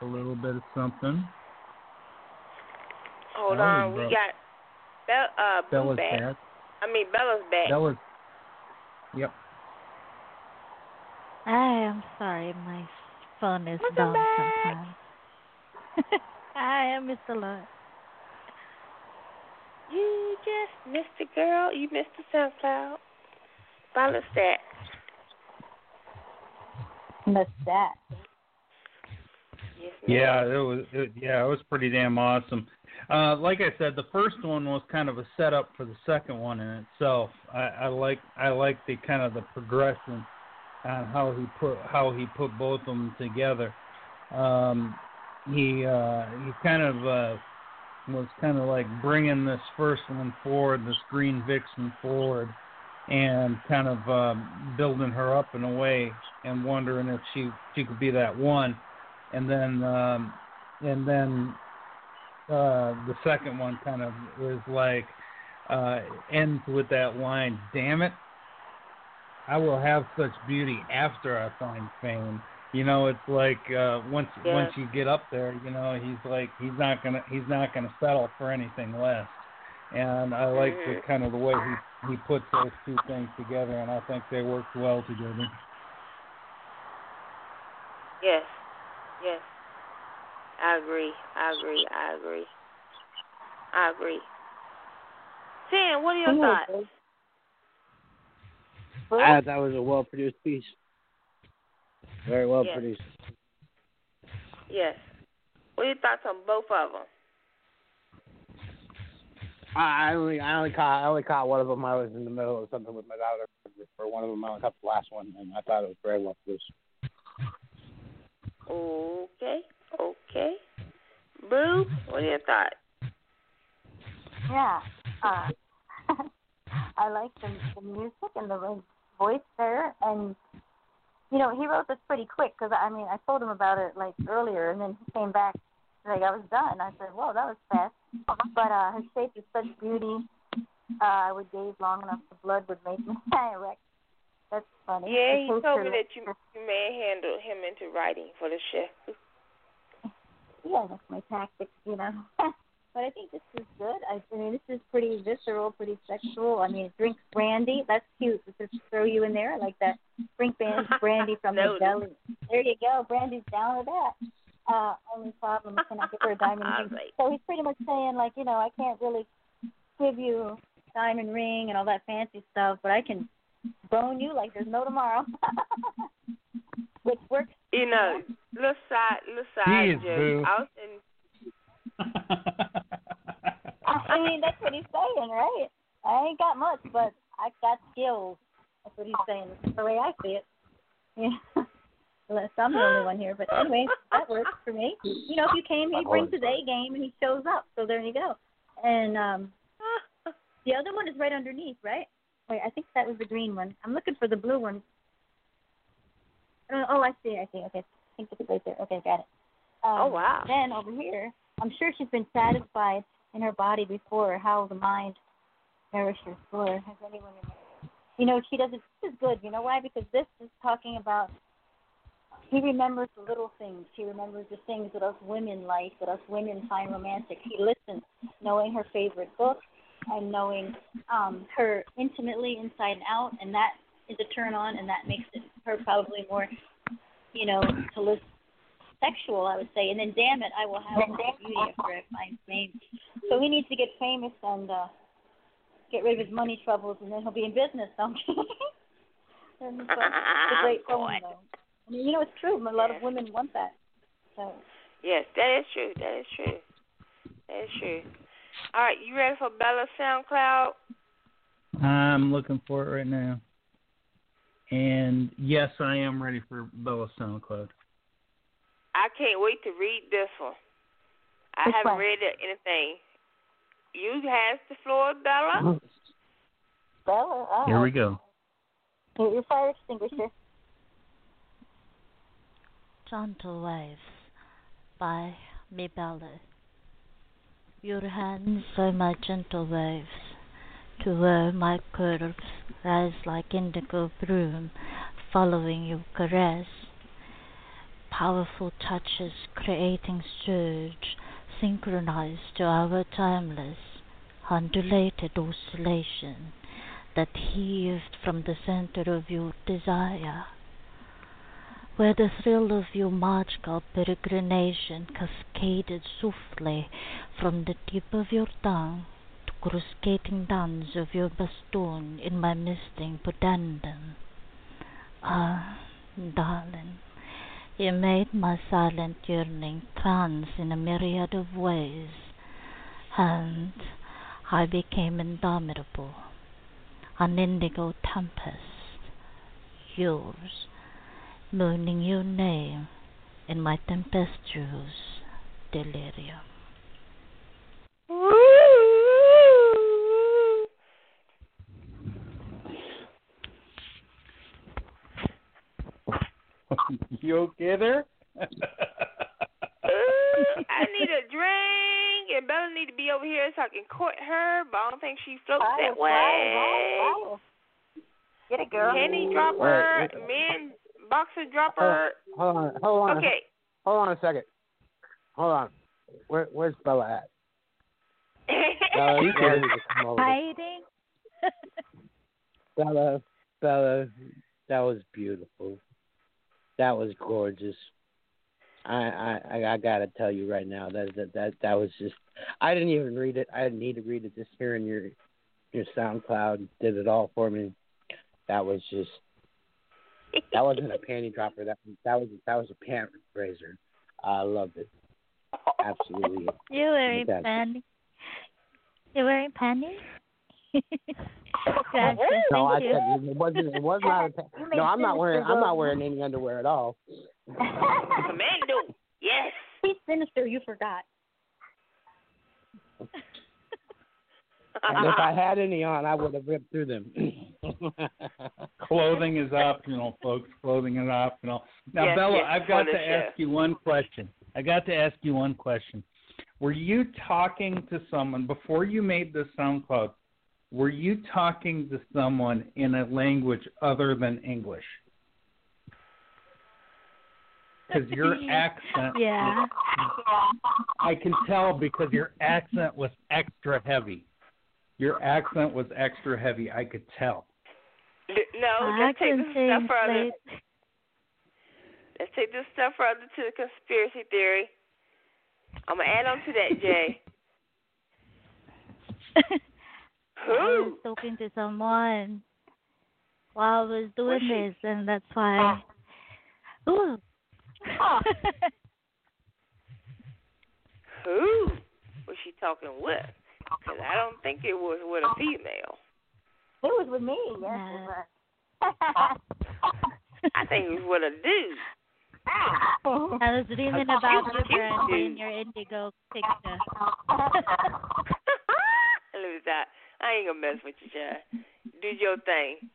a little bit of something. Hold Oh, on, bro. we got Bell, uh, Blue Bella's back. back. I mean Bella's back. Bella's. Yep. I am sorry, my phone is Welcome dumb back. sometimes. I am Mr. Lord. You just missed it, girl. You missed the SoundCloud. Balance that. Miss that. Yeah, it was. It, yeah, it was pretty damn awesome. Uh, like I said, the first one was kind of a setup for the second one in itself. I, I like I like the kind of the progression on how he put how he put both of them together. Um, he uh, he kind of uh, was kind of like bringing this first one forward, this Green Vixen forward, and kind of um, building her up in a way, and wondering if she she could be that one and then um and then uh the second one kind of is like uh ends with that line damn it i will have such beauty after i find fame you know it's like uh once Yeah. once you get up there you know he's like he's not gonna he's not gonna settle for anything less and i like the Mhm. kind of the way he he puts those two things together and i think they worked well together Yes. Yes. I agree. I agree. I agree. I agree. Sam, what are your thoughts? I thought that was a well produced piece. Very well Yes. produced. Yes. What are your thoughts on both of them? I I only I only caught I only caught one of them. I was in the middle of something with my daughter for one of them. I only caught the last one, and I thought it was very well produced. Okay. Okay. Boo, what are your thoughts? Yeah. Uh, I like the, the music and the voice there, and you know he wrote this pretty quick because I mean I told him about it like earlier, and then he came back like I was done. I said, "Whoa, that was fast." But uh, his shape is such beauty. Uh, I would gaze long enough, the blood would make me erect. That's funny. Yeah, he told me that you you may handle him into writing for the show. yeah, that's my tactics, you know. but I think this is good. I, I mean, this is pretty visceral, pretty sexual. I mean, it drinks brandy. That's cute. Just throw you in there like that. Drink brandy from the belly. There you go. Brandy's down with that. Uh, only problem is can I give her a diamond ring? Right. So he's pretty much saying like, you know, I can't really give you diamond ring and all that fancy stuff, but I can bone you like there's no tomorrow. Which works. You know, little side little side Jeez, joke. Boo. I was in I mean, that's what he's saying, right? I ain't got much, but I got skills. That's what he's saying. That's the way I see it. Yeah. unless I'm the only one here. But anyway, that works for me. You know, if you came, he brings his A game and he shows up. So there you go. And um the other one is right underneath, right? Wait, I think that was the green one. I'm looking for the blue one. Uh, oh, I see. I see. Okay, I think it's right there. Okay, got it. Um, Oh, wow. Then over here, I'm sure she's been satisfied in her body before. How the mind nourishes for. Has anyone? You know, she doesn't. This is good. You know why? Because this is talking about. He remembers the little things. He remembers the things that us women like, that us women find romantic. He listens, knowing her favorite book and knowing um her intimately inside and out, and that is a turn on, and that makes it her probably more, you know, to list sexual, I would say. And then, damn it, I will have more beauty after I find fame. So he needs to get famous and uh get rid of his money troubles, and then he'll be in business. Don't you? and so, it's a great poem, though. I mean, you know, it's true. A lot of women want that. So. Yes, that is true. That is true. That is true. All right, you ready for Bella SoundCloud? I'm looking for it right now. And yes, I am ready for Bella SoundCloud. I can't wait to read this one. I Which haven't one? read anything. You has the floor, Bella. Bella, uh, Here we go. Your, your fire extinguisher. Gentle Waves by Mibella. Your hands are my gentle waves, to where my curves rise like indigo broom, following your caress. Powerful touches creating surge, synchronized to our timeless, undulated oscillation that heaved from the center of your desire where the thrill of your magical peregrination cascaded softly from the tip of your tongue to coruscating dance of your baston in my misting pudendum. Ah, darling, you made my silent yearning trance in a myriad of ways, and I became indomitable, an indigo tempest, yours moaning your name in my tempestuous delirium. you okay there? I need a drink, and Bella need to be over here so I can court her, but I don't think she floats Fire, that way. fire, fire. Get it, girl. Penny dropper, Wait, wait. men boxer dropper. Hold on, hold on. Okay. Hold on a second. Hold on. Where, where's Bella at? Bella, You Bella can- needs to come over. Hiding? Bella, Bella, that was beautiful. That was gorgeous. I I I, gotta tell you right now that that that that was just. I didn't even read it. I didn't need to read it. Just hearing your your SoundCloud did it all for me. That was just. That wasn't a panty dropper. That that was that was a pant raiser. I loved it. Absolutely. You're wearing panties? You're wearing panties? Gotcha. No, I Thank you. said it wasn't. It was not a. Pa- You made no, I'm not wearing. I'm not wearing any underwear at all. Commando. Yes. He's sinister. You forgot. And if I had any on, I would have ripped through them. Clothing is optional, folks. Clothing is optional. Now, Yes, Bella, yes, I've got to the ask you one question. I got to ask you one question. Were you talking to someone before you made the SoundCloud? Were you talking to someone in a language other than English? Because your accent, Yeah. I can tell because your accent was extra heavy. Your accent was extra heavy. I could tell. No, I let's take this a step further. translate. Let's take this step further to the conspiracy theory. I'm gonna add on to that, Jay. I was talking to someone while I was doing she? this, and that's why. Ah. Ooh. Ah. Who was she talking with? Because I don't think it was with a female. It was with me. Yes. Nah. it was. I think it was with a dude. I was dreaming about you, Brandy, in your indigo picture. Lose that. I ain't gonna mess with you, Chad. Do your thing.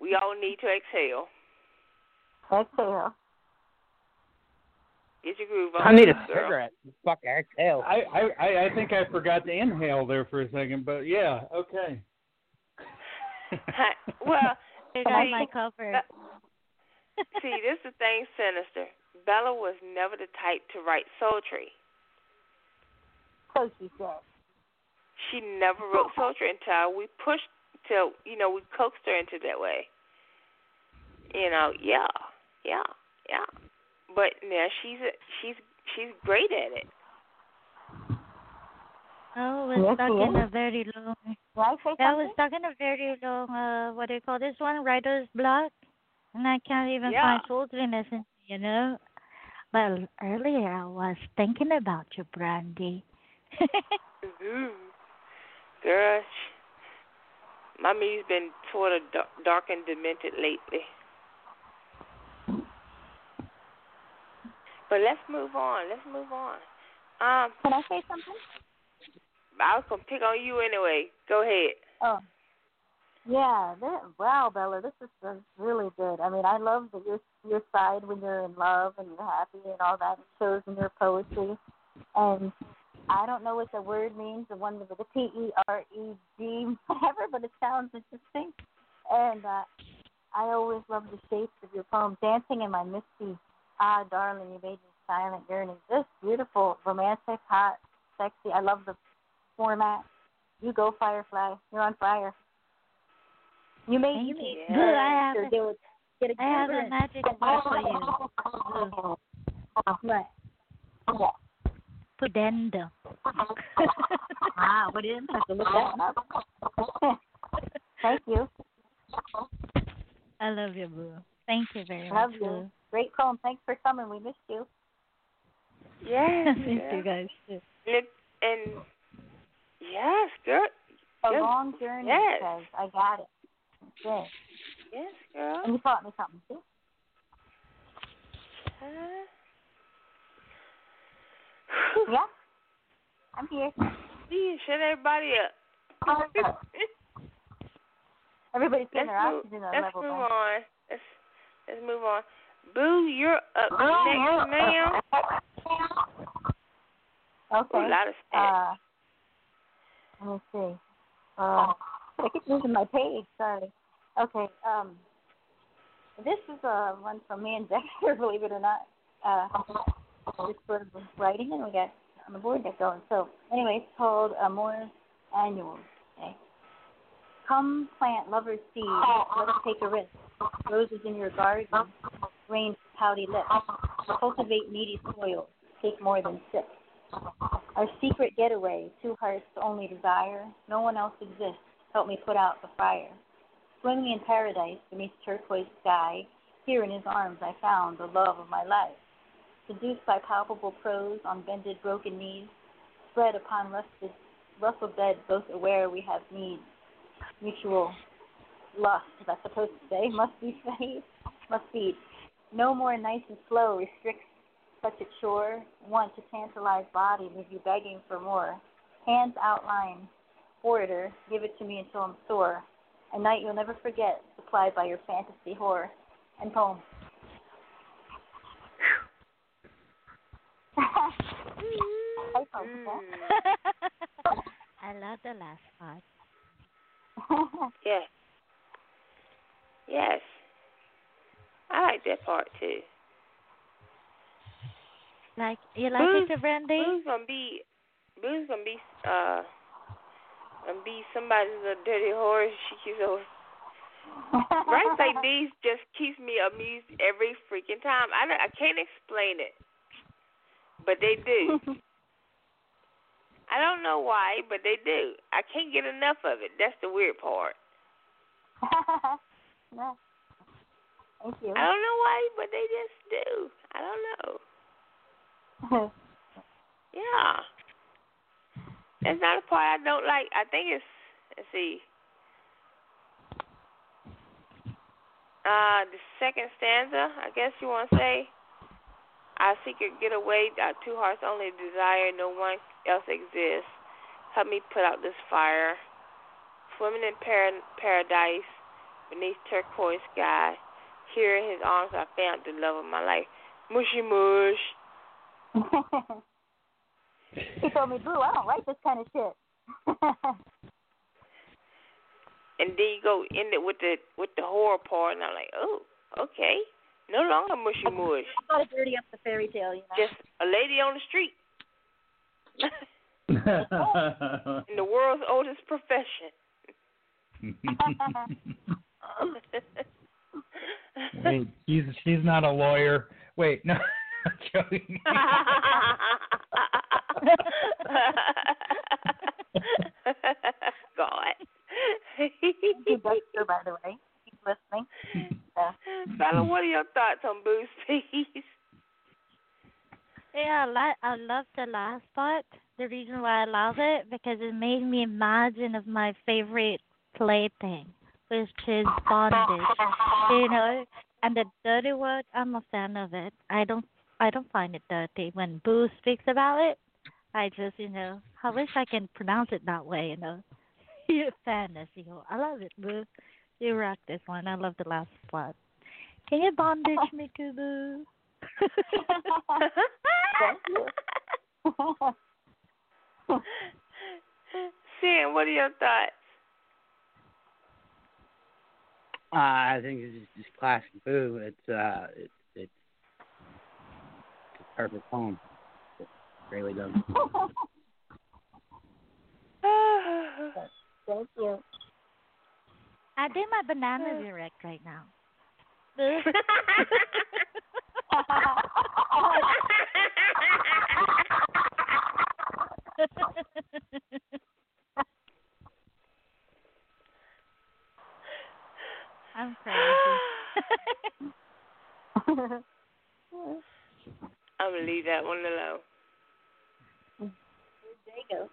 We all need to exhale. Exhale. Get your groove on. I need a girl. cigarette. Fuck exhale. I, I I I think I forgot to inhale there for a second, but yeah, okay. Hi- well, I see, my cover. see, this is the thing, Sinister. Bella was never the type to write sultry. So she said. She never wrote sultry until we pushed till you know we coaxed her into that way. You know, yeah, yeah, yeah. But now she's a, she's she's great at it. Oh, Yes, we're stuck in a very long. Did I say Yeah, we're stuck in a very long. Uh, what do you call this one? Writer's block, and I can't even Yeah. find sultriness in you know. But earlier I was thinking about you, Brandy. Ooh. Girl, me's been sort of dark, and demented lately. But let's move on. Let's move on. Um, Can I say something? I was gonna pick on you anyway. Go ahead. Oh. Yeah, that, wow, Bella, this is uh, really good. I mean, I love that your your side when you're in love and you're happy and all that. Shows in your poetry. And I don't know what the word means, the one with the P E R E D, whatever, but it sounds interesting. And uh, I always love the shapes of your poem. Dancing in my misty, ah, darling, you made me silent yearning. Just beautiful, romantic, hot, sexy. I love the format. You go, Firefly. You're on fire. You made Thank you Boo, I have Sure a- do it. Get a I have a magic word for you. What? Pudendo. ah, what is it? I have to look that up. Thank you. I love you, Boo. Thank you very Love much, you. Boo. Great poem. Thanks for coming. We missed you. Yes. Thank girl. you guys too. And, and yes, girl. A Yes. long journey, Yes. says. I got it. Good. Yes, girl. And you taught me something, too. Uh, Yeah? I'm here. See, shut everybody up. Everybody's getting their move, oxygen let's level move back. on. Let's let's move on. Boo, you're up next, ma'am. Okay. A lot of stats. Uh, let me see. Uh, I keep losing my page. Sorry. Okay. Um, this is uh, one from me and Dexter, believe it or not. Uh, just sort of writing, and we got on the board get going. So, anyway, it's called uh, Amour's Annual. Okay. Come plant lover's seed. Let's take a risk. Roses in your garden. Rain pouty lips. Cultivate needy soil. Take more than sip. Our secret getaway, two hearts only desire. No one else exists. Help me put out the fire. Swimming in paradise beneath turquoise sky. Here in his arms I found the love of my life. Seduced by palpable prose on bended broken knees. Spread upon rusted, rustled bed, both aware we have needs. Mutual lust, that's supposed to say, must be fed, must feed. No more nice and slow restricts such a chore. Want to tantalize body, leave you begging for more. Hands outline, orator, give it to me until I'm sore. A night you'll never forget, supplied by your fantasy horror. And poem. Poem. I love the last part. Yes. Yes. I like that part too. Like you like Boo's, it, Brandy? Boo's gonna be Boo's gonna be uh gonna be somebody's little dirty horse. She keeps over Rights like these just keeps me amused every freaking time. I don't, I can't explain it, but they do. I don't know why, but they do. I can't get enough of it. That's the weird part. no. Thank you. I don't know why, but they just do. I don't know. Yeah. That's not a part I don't like. I think it's let's see. Uh, the second stanza, I guess you want to say. I secret get away, our two hearts only desire, no one else exists. Help me put out this fire. Swimming in par- paradise, beneath turquoise sky. Here in his arms I found the love of my life. Mushy mush. he told me, Boo, I don't like this kind of shit. and then you go in it with the with the horror part, and I'm like, oh, okay, no longer mushy mush. I thought it dirty up the fairy tale, you know. Just a lady on the street. In the world's oldest profession. Wait, she's she's not a lawyer. Wait, no, I'm joking. God. He's Dexter, by the way. He's listening. Uh, Fella, what are your thoughts on Boo's piece? Yeah, I, li- I love the last part. The reason why I love it because it made me imagine of my favorite plaything, which is bondage. You know, and the dirty word, I'm a fan of it. I don't, I don't find it dirty when Boo speaks about it. I just, you know, I wish I can pronounce it that way. You know, fan, as you go. I love it, Boo. You rock this one. I love the last part. Can you bondage me, too, Boo? Sam, what are your thoughts? Uh, I think it's just, just classic Boo. It's uh, it, it's it's a perfect poem. It really does. Thank you. I do my banana direct right now. Boo. I'm crazy. I'm gonna leave that one alone. There you go.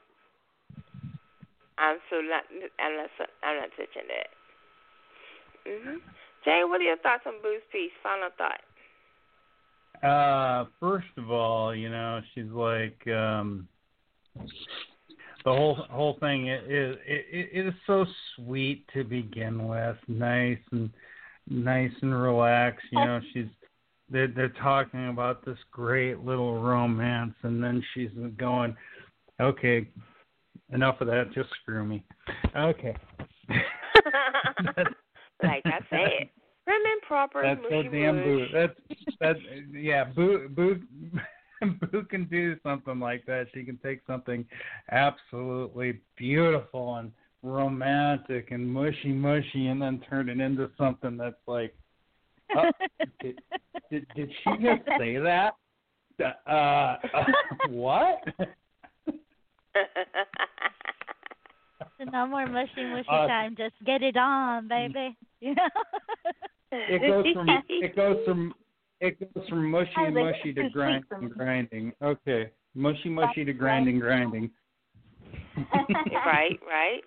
I'm so not. I'm not. I'm not touching that. Mhm. Jay, what are your thoughts on Boo's piece? Final thought. Uh, first of all, you know, she's like um the whole whole thing is it, it, it is so sweet to begin with, nice and nice and relaxed. You know, she's they're they're talking about this great little romance, and then she's going, okay, enough of that, just screw me. Okay. like I said, prim proper. That's so damn boo. That's that's yeah. Boo boo boo can do something like that. She can take something absolutely beautiful and romantic and mushy mushy, and then turn it into something that's like, oh, did, did did she just say that? Uh, uh what? So no more mushy mushy Uh, time. Just get it on, baby. You know. It goes from it goes from it goes from mushy and like mushy to too grind and grinding. Okay, mushy mushy to grinding grinding. right, right.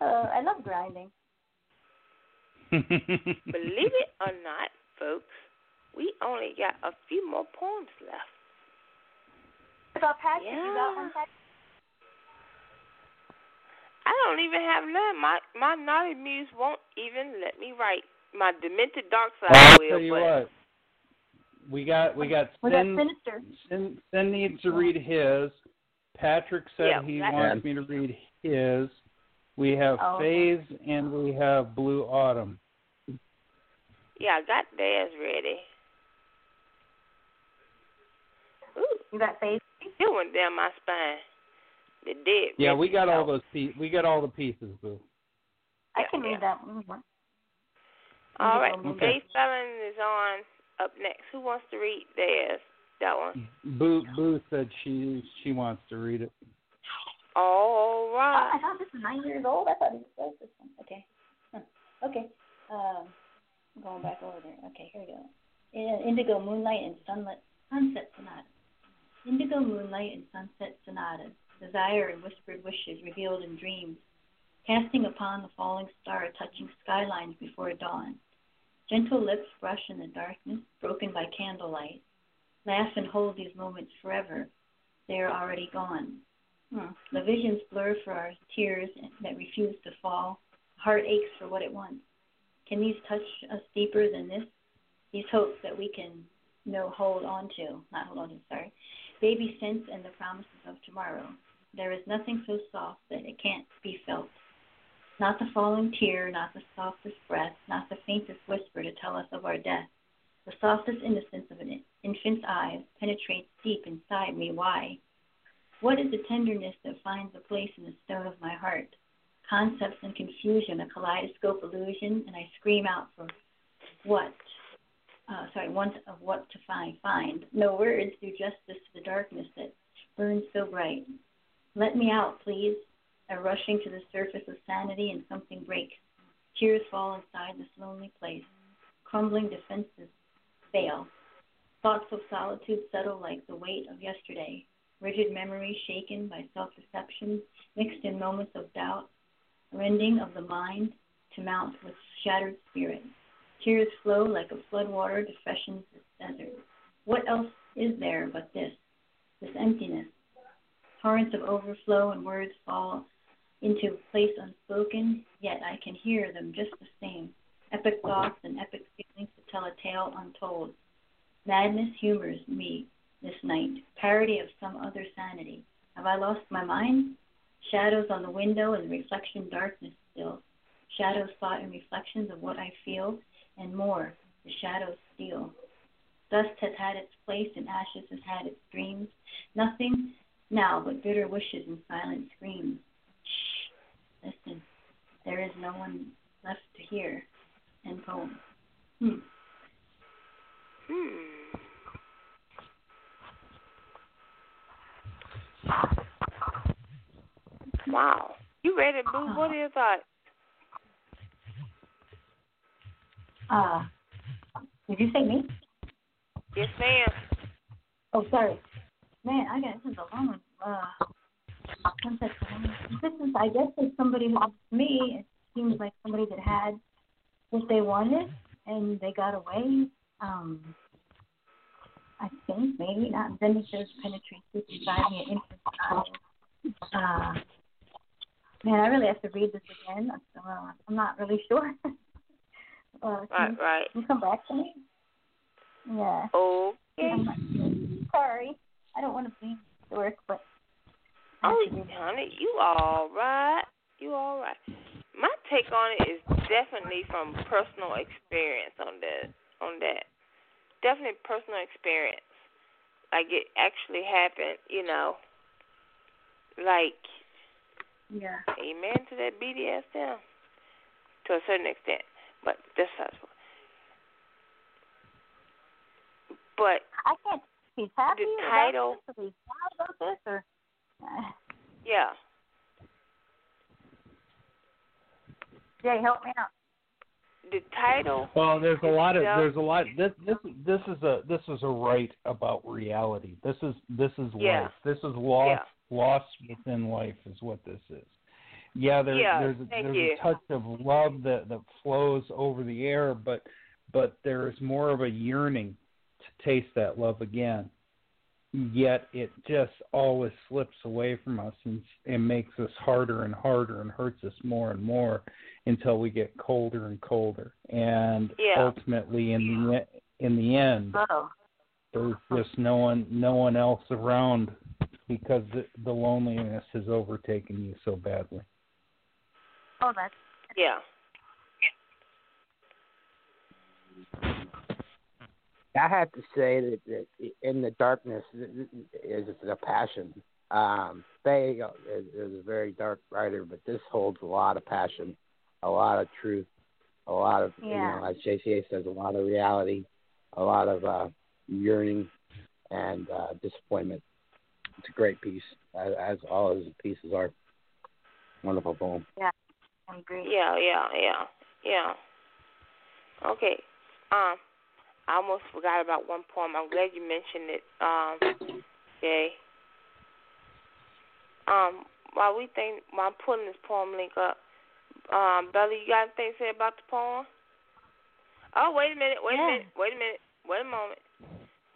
Uh, I love grinding. Believe it or not, folks, we only got a few more poems left. What about Patrick? You got one, Patrick? I don't even have none. My my naughty muse won't even let me write. My demented dark side Well, I'll will, tell you but what. We got we got We got Sin, Sinister. Sin, Sin needs to read his. Patrick said Yeah, he that- wants me to read his. We have Oh, okay. Phase and we have Blue Autumn. yeah, I got theirs ready. Ooh, You got Faith. it went down my spine. The dead. Yeah, we got all those. those pe- we got all the pieces, Boo. I can Yeah, read that one. more. All right, Okay. Jay Felon is on up next. Who wants to read theirs? That one. Boo Boo said she she wants to read it. All Oh, I thought this was nine years old. I thought it was this one. Okay. Huh. Okay. Um, going back over there. Okay, here we go. In- Indigo Moonlight and Sunlit Sunset Sonata. Indigo Moonlight and Sunset Sonata. Desire and whispered wishes revealed in dreams. Casting upon the falling star, touching skylines before dawn. Gentle lips brush in the darkness, broken by candlelight. Laugh and hold these moments forever. They are already gone. Hmm. The visions blur for our tears that refuse to fall. Heart aches for what it wants. Can these touch us deeper than this? These hopes that we can know hold on to, not hold on to, sorry. Baby sense and the promises of tomorrow. There is nothing so soft that it can't be felt. Not the falling tear, not the softest breath, not the faintest whisper to tell us of our death. The softest innocence of an infant's eyes penetrates deep inside me. Why? What is the tenderness that finds a place in the stone of my heart? Concepts and confusion, a kaleidoscope illusion, and I scream out for what? Uh, sorry, want of what to find. Find no words do justice to the darkness that burns so bright. Let me out, please. A rushing to the surface of sanity, and something breaks. Tears fall inside this lonely place. Crumbling defenses fail. Thoughts of solitude settle like the weight of yesterday. Rigid memory shaken by self deception, mixed in moments of doubt. Rending of the mind to mount with shattered spirit. Tears flow like a floodwater to freshen the desert. What else is there but this? This emptiness. Torrents of overflow and words fall into a place unspoken, yet I can hear them just the same. Epic thoughts and epic feelings to tell a tale untold. Madness humors me this night, parody of some other sanity. Have I lost my mind? Shadows on the window and reflection darkness still. Shadows thought and reflections of what I feel, and more, the shadows steal. Dust has had its place and ashes has had its dreams. Nothing now but bitter wishes and silent screams. Shh, listen, there is no one left to hear. End poem. Hmm. Hmm. Wow. You read it, Boo? What are your thoughts? Uh, did you say me? Yes, ma'am. Oh, sorry. Man, I got this is a long one. Uh, this is, I guess, it's somebody who, to me, it seems like somebody that had what they wanted and they got away. Um, I think maybe not. Then it says penetrate inside me an infant Uh, man, I really have to read this again. Uh, I'm not really sure. uh, right, you, right. Can you come back to me? Yeah. Okay. sorry. I don't want oh, to be work, but Oh, honey, you all right. You all right. My take on it is definitely from personal experience on that. On that, definitely personal experience. Like it actually happened, you know. Like, yeah. Amen to that BDSM to a certain extent, but this has. But I can't. He's happy. The title. About this, or he's sad about this, or yeah. Jay, help me out. The title. Well, there's a lot of there's a lot. This this this is a this is a right about reality. This is this is Yeah. life. This is lost Yeah. lost within life is what this is. Yeah, there, Yeah, there's a, there's you. a touch of love that that flows over the air, but but there is more of a yearning to taste that love again. Yet it just always slips away from us and and makes us harder and harder and hurts us more and more until we get colder and colder. And Yeah. ultimately, in the in the end, Oh. there's just no one no one else around because the, the loneliness has overtaken you so badly. Oh, that's Yeah. I have to say that, that in the darkness is the passion. Um, Faye is, is a very dark writer, but this holds a lot of passion, a lot of truth, a lot of you know, as JCA says, a lot of reality, a lot of uh, yearning and uh, disappointment. It's a great piece, as, as all his pieces are. Wonderful poem. yeah. I agree. Yeah, yeah, yeah, yeah. Okay. Um, I almost forgot about one poem. I'm glad you mentioned it. Um, Jay. Um, while we think, while I'm pulling this poem link up, um, Belly, you got anything to say about the poem? Oh, wait a minute, wait Yeah. a minute, wait a minute, wait a moment.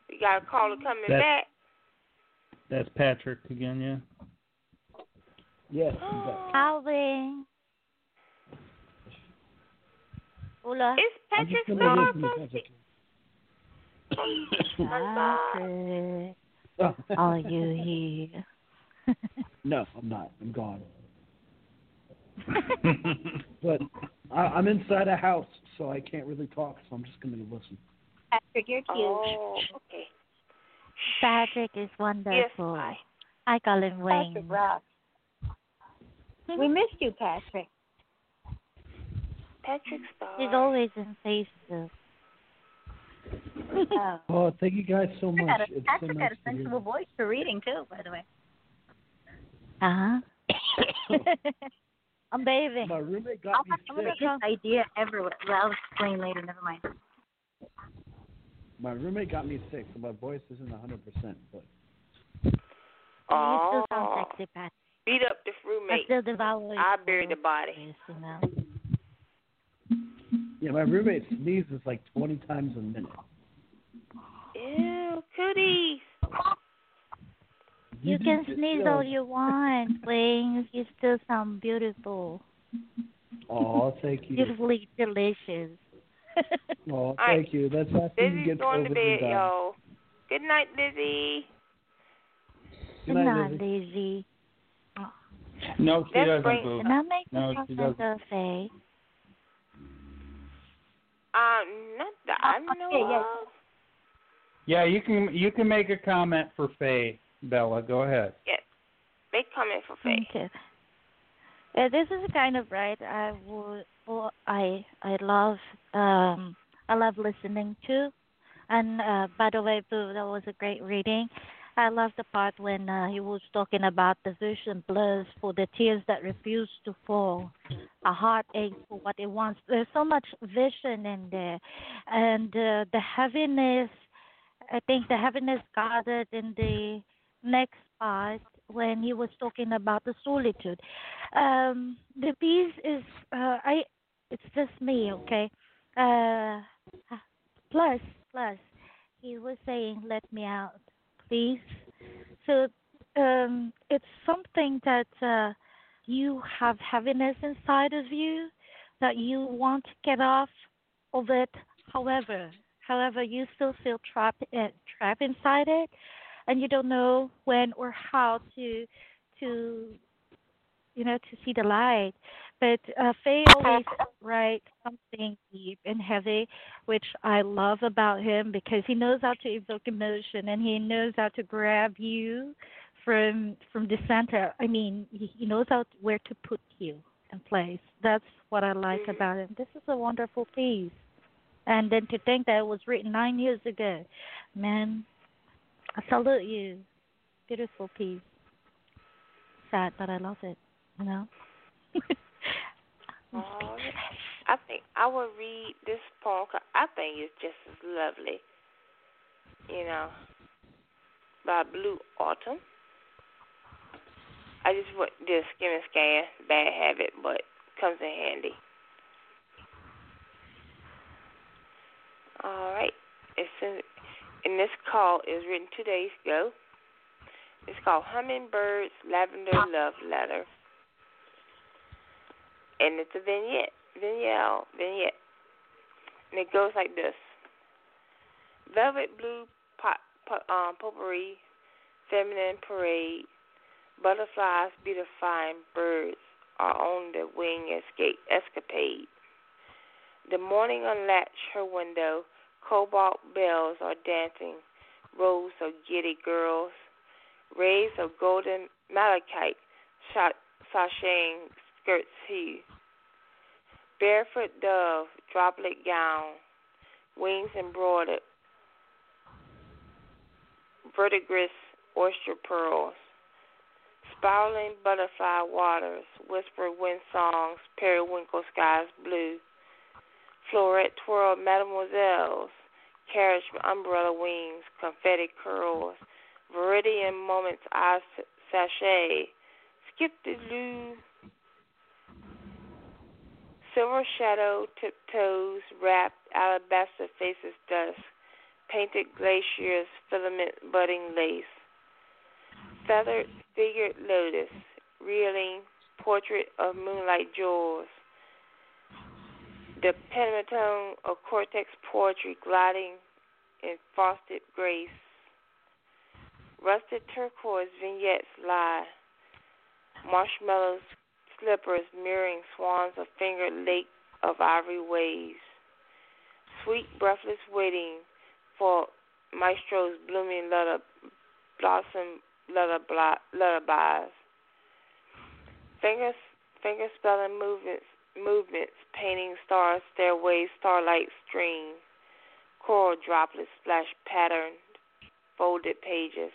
We got a caller coming That- back. That's Patrick again, yeah. Yes. I'm back. Calvin. Hola. It's I'm just Patrick gonna Star listen Patrick. Patrick, Oh. are you here? no, I'm not. I'm gone. But I, I'm inside a house, so I can't really talk. So I'm just going to listen. Patrick, you're cute. Oh, okay. Patrick is wonderful. Yes, bye. I call him Wayne. Patrick rocks. We missed you, Patrick. Patrick Star. He's always in Facebook. Oh. Oh, thank you guys so Patrick much. got a, It's so Patrick nice got a to hear sensible voice for reading too, by the way. Uh huh. I'm bathing. My roommate I'll got me have the sick. biggest idea ever. Well, I'll explain later. Never mind. My roommate got me sick, so my voice isn't 100%. But You still sound Oh, sexy, Patrick. beat up this I roommate. still devour I bury the body. you know. yeah, my roommate sneezes like 20 times a minute. Ew, cooties. You can sneeze yeah. all you want, Wings. You still sound beautiful. Oh, thank you. Beautifully delicious. Oh, right. thank you. That's after you get going to bed, and done. y'all. Good night, Lizzie. Good Good night, night, Lizzie. Lizzie. no, she Let's doesn't, bring- Boo. Can I make No, a she comment doesn't. of Um, not that I know yeah, yeah. Of. Yeah, you can you can make a comment for Faye, Bella. Go ahead. Make comment for Faye. Okay. Uh, this is kind of right. I would. Well, I I love um I love listening to, and uh, by the way, Boo, that was a great reading. I love the part when uh, he was talking about the vision blurs for the tears that refuse to fall, a heartache for what it wants. There's so much vision in there, and uh, the heaviness. I think the heaviness gathered in the next part when he was talking about the solitude. Um, the piece is uh, I. It's just me, okay. Uh, plus, plus, he was saying, "Let me out, please." So um, it's something that uh, you have heaviness inside of you that you want to get off of it. However, however, you still feel trapped, uh, trapped inside it, and you don't know when or how to to you know to see the light. But uh, Faye always writes something deep and heavy, which I love about him because he knows how to evoke emotion and he knows how to grab you from from the center. I mean, he, he knows how to, where to put you in place. That's what I like about him. This is a wonderful piece. And then to think that it was written nine years ago, man, I salute you. Beautiful piece. Sad, but I love it. You know. Oh, I think I will read this poem 'cause I think it's just as lovely. You know, by Blue Autumn. I just went, did a skim and scan, bad habit, but comes in handy. All right. It's in, and this call is written two days ago. It's called Hummingbird's Lavender Love Letter. And it's a vignette, vignette, vignette. And it goes like this. Velvet blue pot, pot, um, potpourri, feminine parade, butterflies beautifying birds are on the wing escape, escapade. The morning unlatch her window, cobalt bells are dancing, rows of giddy girls, rays of golden malachite, shot, skirts he. Barefoot dove, droplet gown, wings embroidered, verdigris oyster pearls, spiraling butterfly waters, whisper wind songs, periwinkle skies blue, floret twirl mademoiselles, carriage umbrella wings, confetti curls, viridian moments eyes sachet, skip the loo, silver shadow tiptoes wrapped alabaster faces dusk, painted glaciers, filament budding lace, feathered figured lotus, reeling portrait of moonlight jewels, the pentatone of cortex poetry gliding in frosted grace. Rusted turquoise vignettes lie, marshmallows, slippers mirroring swans of fingered lake of ivory waves. Sweet, breathless waiting for maestro's blooming lullaby, blossom lullabies. Fingers, finger spelling movements, movements, painting stars, stairways, starlight stream, coral droplets splash patterned, folded pages,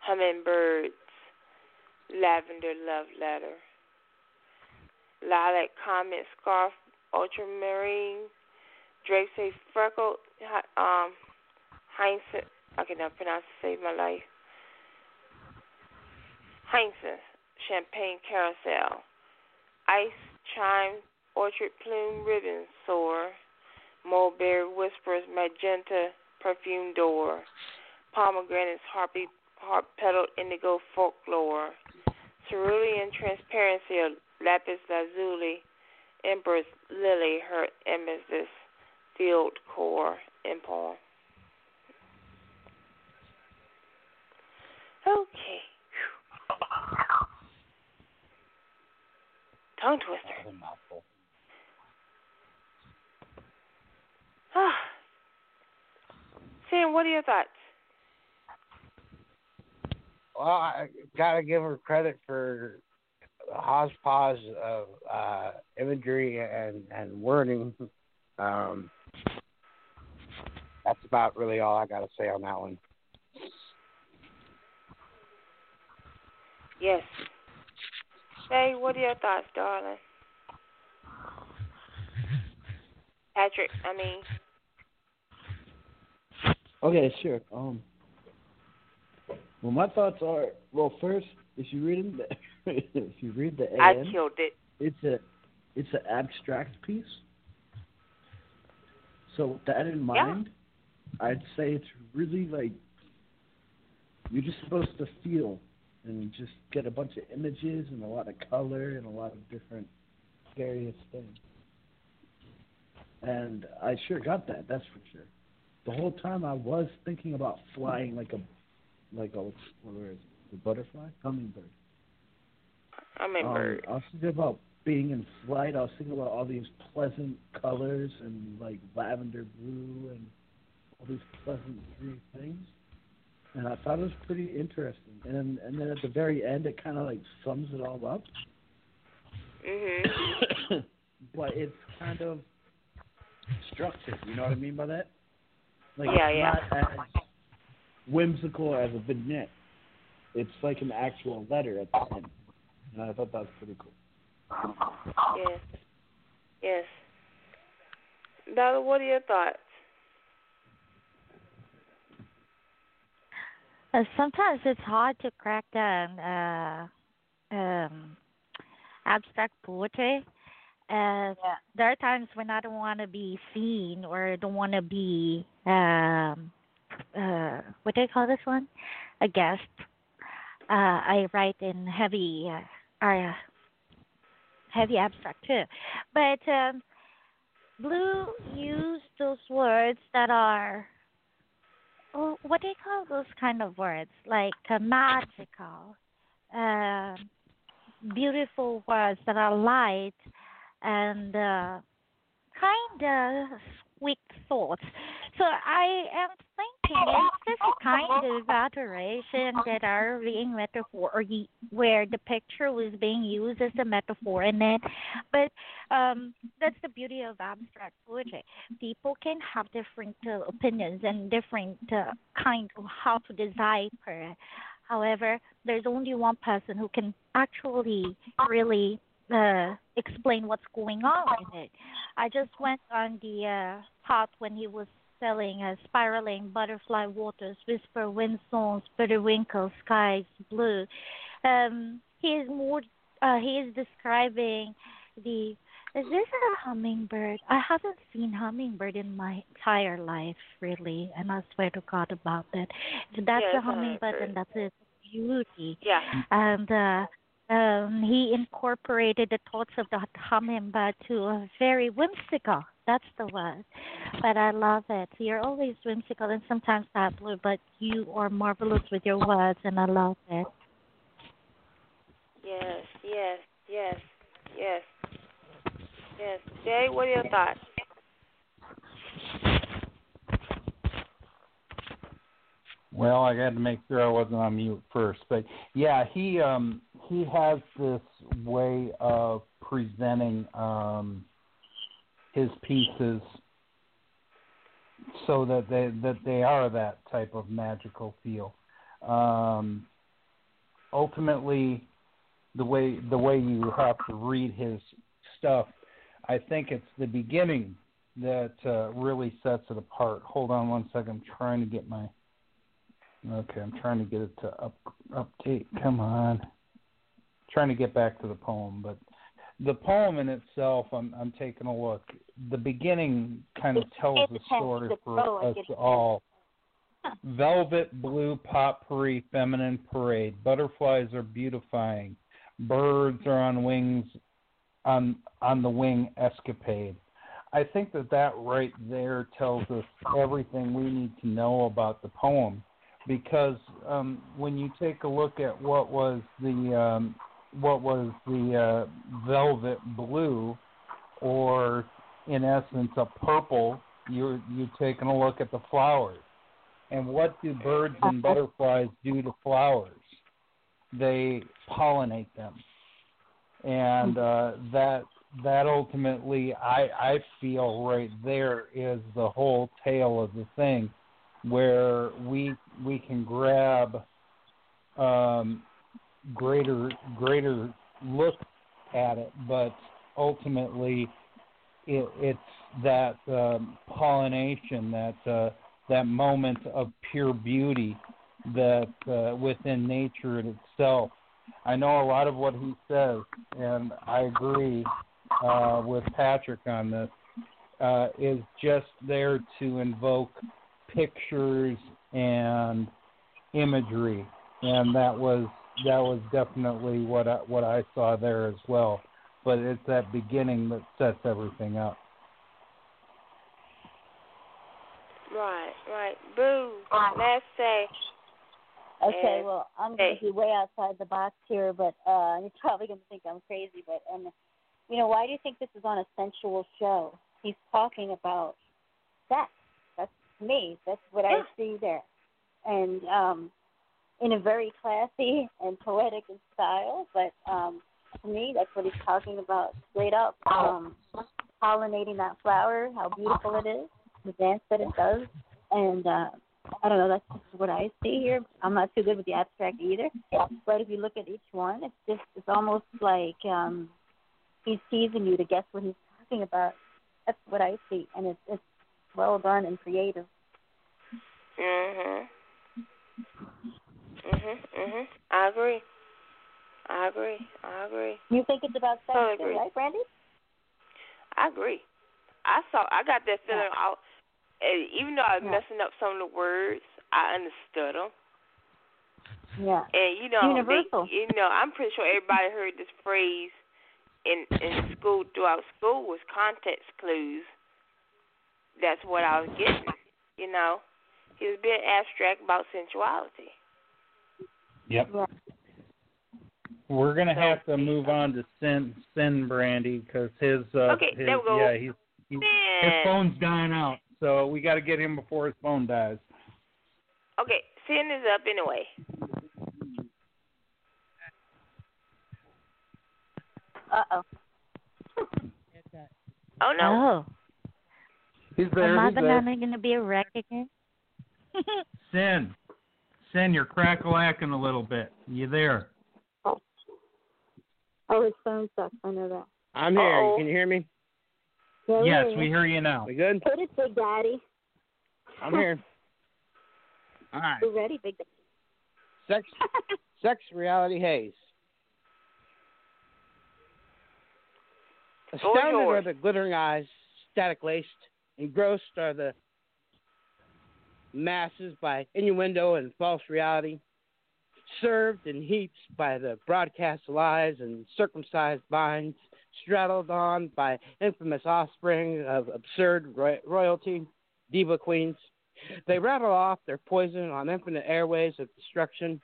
hummingbirds, lavender love letter, lilac comet scarf, ultramarine, drapes a freckled um hyacinth. I can never pronounce save my life. Hyacinth, champagne carousel, ice chime, orchard plume ribbon soar, mulberry whispers magenta perfume door, pomegranates harpy harp petaled indigo folklore, cerulean transparency of lapis lazuli, empress lily her amethyst field core in poem. Okay. Tongue twister. Ah. Sam, what are your thoughts? Well, I gotta give her credit for the hodgepodge of uh, imagery and and wording. Um, that's about really all I gotta say on that one. Yes. Hey, what are your thoughts, darling? Patrick, I mean. Okay, sure. Um. Well, my thoughts are well. First, if you read the if you read the AN, I killed it. It's a it's an abstract piece. So with that in mind, yeah. I'd say it's really like you're just supposed to feel and just get a bunch of images and a lot of color and a lot of different various things. And I sure got that, that's for sure. The whole time I was thinking about flying like a like a where is it? The butterfly? Hummingbird. Hummingbird. Um, I was thinking about being in flight, I was thinking about all these pleasant colors and like lavender blue and all these pleasant green things and I thought it was pretty interesting. And and then at the very end, it kind of like sums it all up. Mhm. but it's kind of structured. You know what I mean by that? Like yeah, it's yeah. not as whimsical as a vignette. It's like an actual letter at the end, and I thought that was pretty cool. Yes. Yes. Bella, what are your thoughts? Uh, sometimes it's hard to crack down uh, um, abstract poetry. Uh, yeah. There are times when I don't want to be seen or don't want to be um, uh, what do you call this one? A guest. Uh, I write in heavy, uh, uh, heavy abstract too, but um, Blue used those words that are oh, what do you call those kind of words? Like uh, magical, uh, beautiful words that are light and uh, kind of sweet thoughts. So I am thinking just a kind of adoration that are being metaphor, or where the picture was being used as a metaphor in it. But um, that's the beauty of abstract poetry. People can have different uh, opinions and different uh, kind of how to decipher. However, there's only one person who can actually really uh, explain what's going on in it. I just went on the uh, pot when he was selling uh, spiraling butterfly waters, whisper wind songs, periwinkle skies blue. Um, he is more. Uh, he is describing the Is this a hummingbird? I haven't seen hummingbird in my entire life, really, and I swear to God about that. If that's Yeah, a hummingbird, hummingbird. then that's its beauty. Yeah. And uh, um, he incorporated the thoughts of the Hamimba to a very whimsical. That's the word. But I love it. You're always whimsical and sometimes that blue, but you are marvelous with your words, and I love it. Yes, yes, yes, yes, yes. Jay, what are your thoughts? Well, I had to make sure I wasn't on mute first, but yeah, he um he has this way of presenting um his pieces so that they that they are that type of magical feel. Um ultimately the way the way you have to read his stuff, I think it's the beginning that uh, really sets it apart. Hold on one second, I'm trying to get my Okay, I'm trying to get it to up update. Come on. Trying to get back to the poem, but the poem in itself, I'm I'm taking a look. The beginning kind of tells the story for us all. Velvet blue potpourri feminine parade. Butterflies are beautifying. Birds are on wings on on the wing escapade. I think that that right there tells us everything we need to know about the poem because um, when you take a look at what was the um, what was the uh, velvet blue, or in essence a purple, you're you're taking a look at the flowers, and what do birds and butterflies do to flowers? They pollinate them, and uh, that that ultimately I I feel right there is the whole tale of the thing where we we can grab um, greater greater look at it, but ultimately it, it's that um, pollination, that uh, that moment of pure beauty that uh, within nature in itself. I know a lot of what he says, and I agree uh, with Patrick on this. Uh, is just there to invoke pictures and imagery, and that was that was definitely what I, what I saw there as well. But it's that beginning that sets everything up. Right, right. Boo. Let's say. Okay, And- well, I'm going to be way outside the box here, but uh, you're probably going to think I'm crazy. But and you know, why do you think this is on a sensual show? He's talking about sex. Me. That's what I see there, and um, in a very classy and poetic style. But um, to me, that's what he's talking about straight up. Um, pollinating that flower, how beautiful it is, the dance that it does, and uh, I don't know. That's just what I see here. I'm not too good with the abstract either. But if you look at each one, it's just it's almost like um, he's teasing you to guess what he's talking about. That's what I see, and it's it's well done and creative. Mhm. Mhm. Mhm. I agree. I agree. I agree. You think it's about sex, Totally agree. right, Brandy? I agree. I saw. I got that feeling. Out, even though I was Yeah. messing up some of the words, I understood them. Yeah. And you know, Universal. They, you know, I'm pretty sure everybody heard this phrase in in school throughout school was context clues. That's what I was getting. You know, he was being abstract about sensuality. Yep. We're gonna have to move on to Sin Sin Brandy because his uh Okay, his, there we go. yeah he's, he's his phone's dying out, so we got to get him before his phone dies. Okay, sin is up anyway. Uh oh. Oh no. Oh, He's am there. my he's there. banana going to be a wreck again? Sin, Sin, you're crackalaacking a little bit. You there? Oh, his phone sucks. I know that. I'm here. Uh-oh. Can you hear me? Yeah, Yes, we hear you now. We good? Put it, Big Daddy. I'm here. All right. We're ready, Big Daddy. Sex, sex, reality, haze. Astounded yours. are the glittering eyes, static laced. Engrossed are the masses by innuendo and false reality. Served in heaps by the broadcast lies and circumcised minds. Straddled on by infamous offspring of absurd roy- royalty, diva queens. They rattle off their poison on infinite airways of destruction,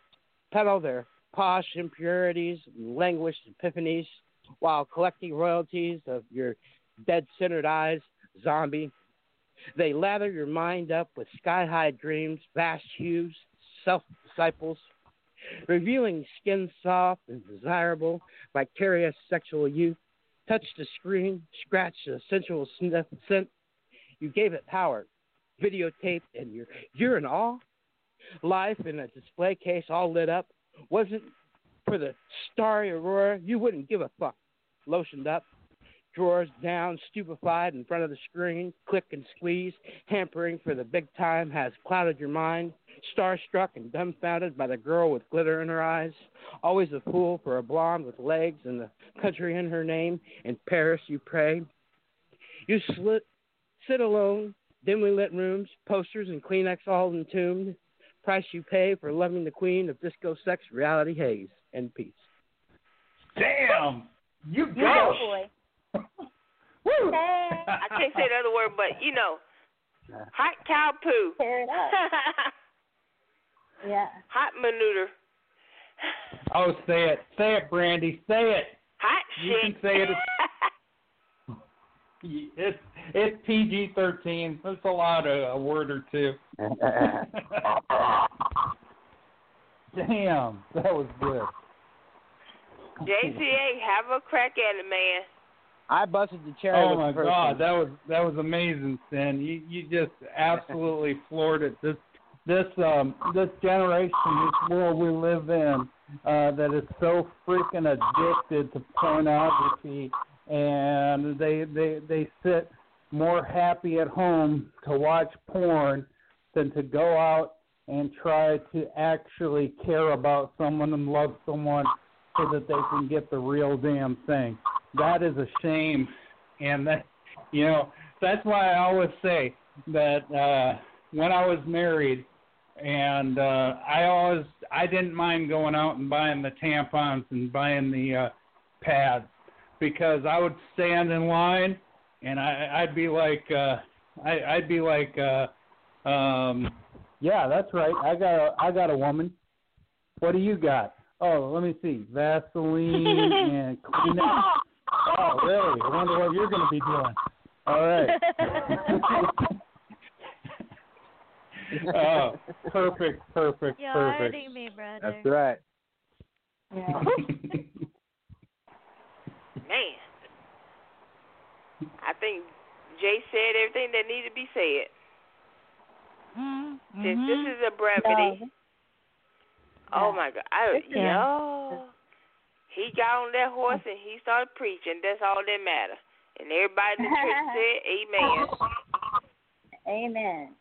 peddle their posh impurities and languished epiphanies while collecting royalties of your dead centered eyes, zombie. They lather your mind up with sky high dreams, vast hues, self disciples, revealing skin soft and desirable, vicarious sexual youth. Touch the screen, scratch the sensual sniff, scent. You gave it power, videotaped, and you're, you're in awe. Life in a display case all lit up. Wasn't for the starry aurora, you wouldn't give a fuck. Lotioned up, drawers down, stupefied in front of the screen, click and squeeze, hampering for the big time has clouded your mind. Starstruck and dumbfounded by the girl with glitter in her eyes, always a fool for a blonde with legs and the country in her name. In Paris, you pray. You slit, sit alone, dimly lit rooms, posters and Kleenex all entombed. Price you pay for loving the queen of disco sex reality haze and peace. Damn, you You go. Go, boy. Woo. I can't say the other word, but you know, hot cow poo. Tear it up. Yeah. hot manure. Oh, say it, say it, Brandy, say it. Hot You shit. can say it. It's it's PG thirteen. That's a lot of a word or two. Damn, that was good. JCA, have a crack at it, man. I busted the cherry Oh my God, that was that was amazing, Sin. You you just absolutely floored it. This this um this generation, this world we live in, uh, that is so freaking addicted to pornography, and they they they sit more happy at home to watch porn than to go out and try to actually care about someone and love someone so that they can get the real damn thing. That is a shame, and that you know that's why I always say that uh, when I was married, and uh, I always I didn't mind going out and buying the tampons and buying the uh, pads because I would stand in line and I, I'd be like uh, I, I'd be like uh, um, yeah that's right I got a I got a woman. What do you got? Oh, let me see. Vaseline and Kleenex. Oh, really? I wonder what you're going to be doing. All right. oh, perfect, perfect, You're perfect. hurting me, brother. That's right. Yeah. Man. I think Jay said everything that needed to be said. Mm-hmm. Since this is a brevity. Oh my God! I, Yeah. yo, he got on that horse and he started preaching. That's all that matter. And everybody in the church said, "Amen." Amen.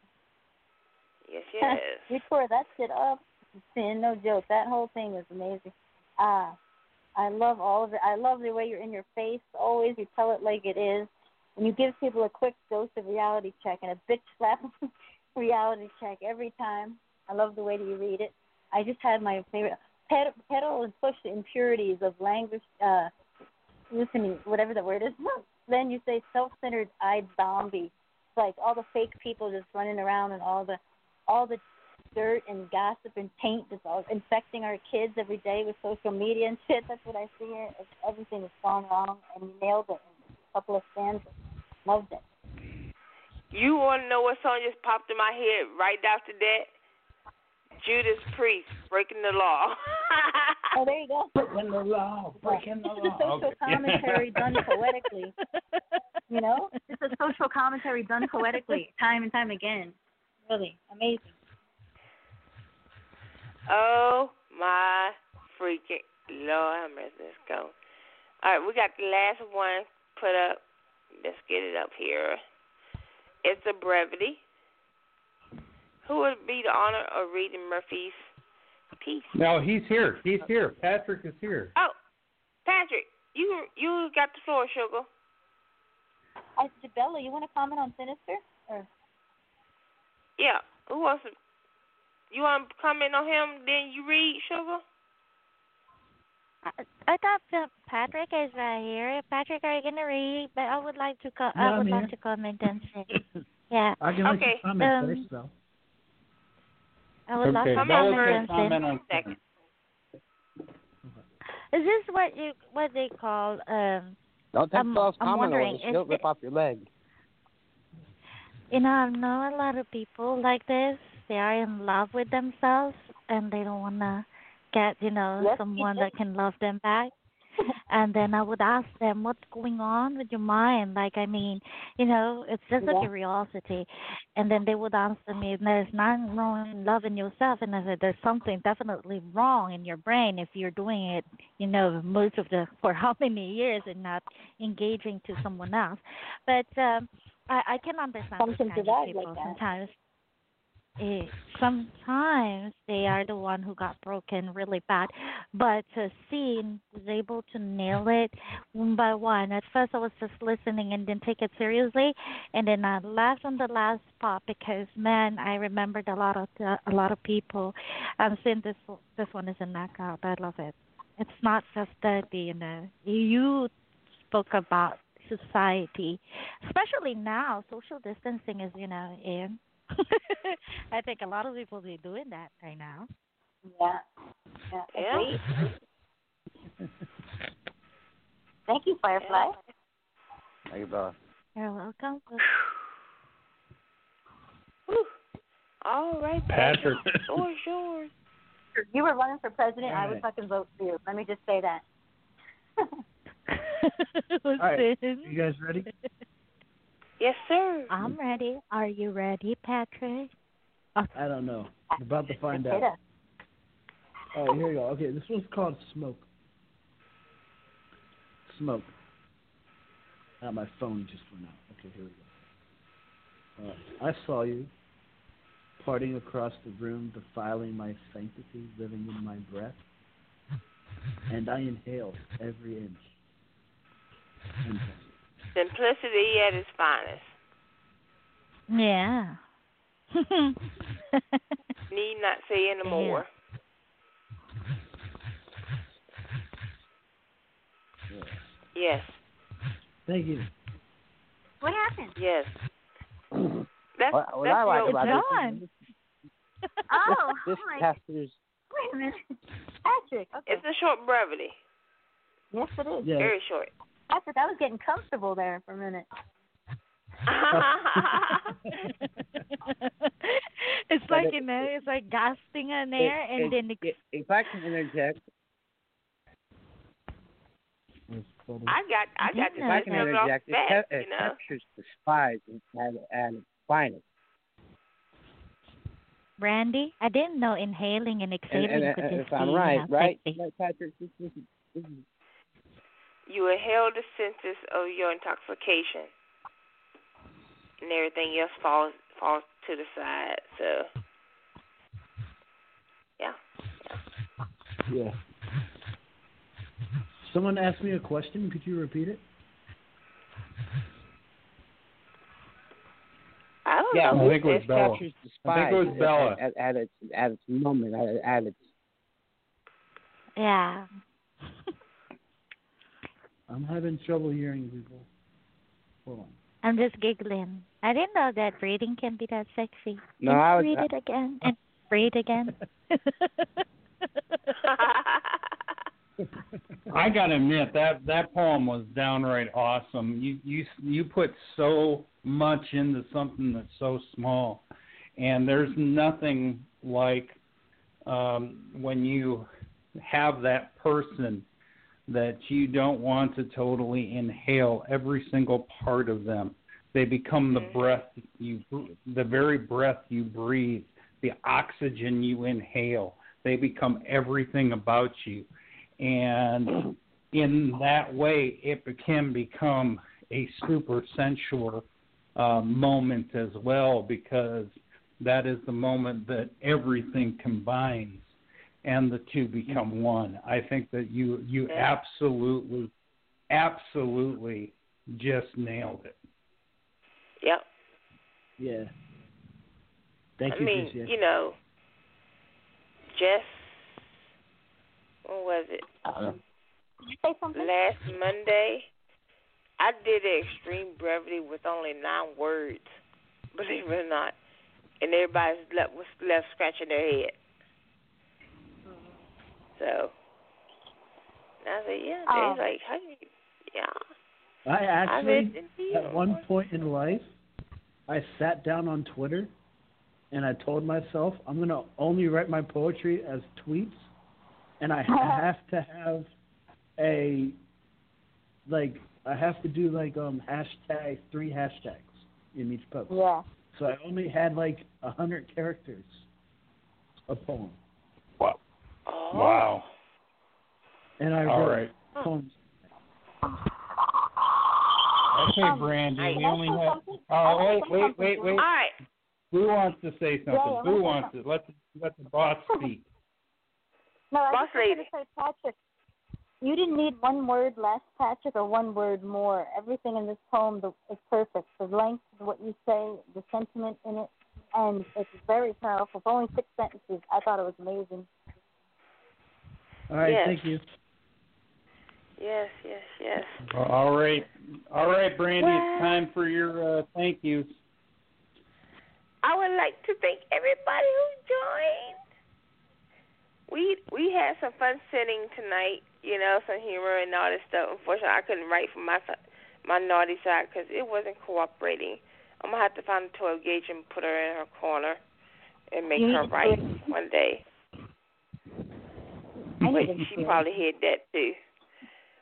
Yes, yes. we tore that shit up. Sin, no joke. That whole thing was amazing. Ah, I love all of it. I love the way you're in your face. Always, you tell it like it is, and you give people a quick dose of reality check and a bitch slap reality check every time. I love the way that you read it. I just had my favorite ped- pedal and push the impurities of language. Uh, listening, whatever the word is. Then you say self-centered eyed zombie. Like all the fake people just running around and all the all the dirt and gossip and paint that's all infecting our kids every day with social media and shit. That's what I see. It's, everything is gone wrong, and you nailed it in a couple of stanzas. Loved it. You want to know what song just popped in my head right after that? Judas Priest, Breaking the Law. Oh, there you go. Breaking the law, breaking the law. It's a law. social Okay. commentary done poetically. You know, it's a social commentary done poetically, time and time again. Really amazing. oh my freaking Lord, how mercy, let's go. All right, we got the last one put up. Let's get it up here. It's a brevity. Who would be the honor of reading Murphy's piece? No, he's here. He's here. Patrick is here. Oh, Patrick, you you got the floor, sugar. I, Bella, you want to comment on Sinister? Or Yeah. Who wants to? You want to comment on him? Then you read Sugar. I, I thought that Patrick is right here. Patrick, are you gonna read? But I would like to co- Yeah, I would like to comment and say, yeah. I can let Okay, you comment um, first, though. I would love Okay, to Bella's comment gonna and comment on Second. Is this what you what they call um? Don't take I'm- false I'm comment or wondering, she'll rip it- off your leg. You know, I know a lot of people like this. They are in love with themselves and they don't wanna get you know Yes, someone that can love them back. and then I would ask them, "What's going on with your mind?" Like, I mean, you know, it's just a curiosity. And then they would answer me, "There's nothing wrong in loving yourself." And I said, "There's something definitely wrong in your brain if you're doing it, you know, most of the for how many years and not engaging to someone else." But um, I, I can understand Some those kind of people like sometimes. Eh, sometimes they are the one who got broken really bad, but uh, Scene was able to nail it one by one. At first, I was just listening and didn't take it seriously, and then I laughed on the last part because man, I remembered a lot of the, a lot of people. I'm saying this this one is a knockout. I love it. It's not just that you know you spoke about society, especially now. Social distancing is you know in. I think a lot of people be doing that right now. yeah, yeah. Yeah. Thank you, Firefly. Thank you, Bella. You're welcome. Whew. All right, Patrick. For sure. You were running for president. I would fucking vote for you. Let me just say that. All right. You guys ready? Yes, sir. I'm ready. Are you ready, Patrick? I don't know. We're about to find out. that. All right, here we go. Okay, this one's called Smoke. Smoke. Ah, my phone just went out. Okay, here we go. Uh, I saw you parting across the room, defiling my sanctity, living in my breath, and I inhaled every inch. And Simplicity at its finest. Yeah. Need not say any more. yeah. Yes. Thank you. What happened? Yes. That's What, what that's I like about It's this, on. this, Oh, this oh pastor's wait a minute. Patrick. Okay. It's a short brevity. yes, it is. Yeah. Very short. Patrick, I was getting comfortable there for a minute. it's But like it- you know, it's like gasping on air, If- and if- then if, if I can interject, I got I got if to I can interject, it, that, ca- it you know. captures the spies at, at its finest. Randy, I didn't know inhaling and And, exhaling and, could and just if I'm be right, right, right, Patrick, this, this, is- this is You inhale the senses of your intoxication, and everything else falls falls to the side. So, yeah. Yeah. Someone asked me a question. Could you repeat it? I don't yeah. know. I think it was Bella. I think it was at- Bella. At, at, its at its moment, at, at its Yeah. I'm having trouble hearing people. Hold on. I'm just giggling. I didn't know that breathing can be that sexy. No, you I was- breathe it again and breathe again. I gotta admit that that poem was downright awesome. You you you put so much into something that's so small, and there's nothing like um, when you have that person that you don't want to totally inhale every single part of them. They become the breath you, the very breath you breathe, the oxygen you inhale. They become everything about you and in that way it can become a super sensual uh, moment as well because that is the moment that everything combines and the two become one. I think that you you absolutely absolutely just nailed it. Yep. Yeah. Thank I you, mean, Tricia. you know, just What was it? Did you say something? Last Monday, I did an extreme brevity with only nine words. Believe it or not, and everybody's left was left scratching their head. So, and I said, yeah. Um, They're like, how you? Yeah. I I actually, the at one point in life, I sat down on Twitter and I told myself I'm going to only write my poetry as tweets and I have to have a, like, I have to do, like, um, hashtag, three hashtags in each post. Yeah. So I only had, like, a hundred characters a poem. Wow. Oh. Wow. And I All wrote right. poems. Okay, Um, Brandy. can We I only have. something? Oh, I wait, wait, wait, wait. All right. Who wants to say something? Yeah, Who wanna say wants to? Let the, let the boss speak. No, I Boss just lady. say, Patrick, you didn't need one word less, Patrick, or one word more. Everything in this poem is perfect. The length of what you say, the sentiment in it, and it's very powerful. It's only six sentences. I thought it was amazing. All right, Yes. thank you. Yes, yes, yes. All right, all right, Brandy. It's time for your uh, thank yous. I would like to thank everybody who joined. We we had some fun sitting tonight, you know, some humor and all this stuff. Unfortunately, I couldn't write from my my naughty side because it wasn't cooperating. I'm gonna have to find a 12 gauge and put her in her corner and make her write one day. I But she probably hid that too.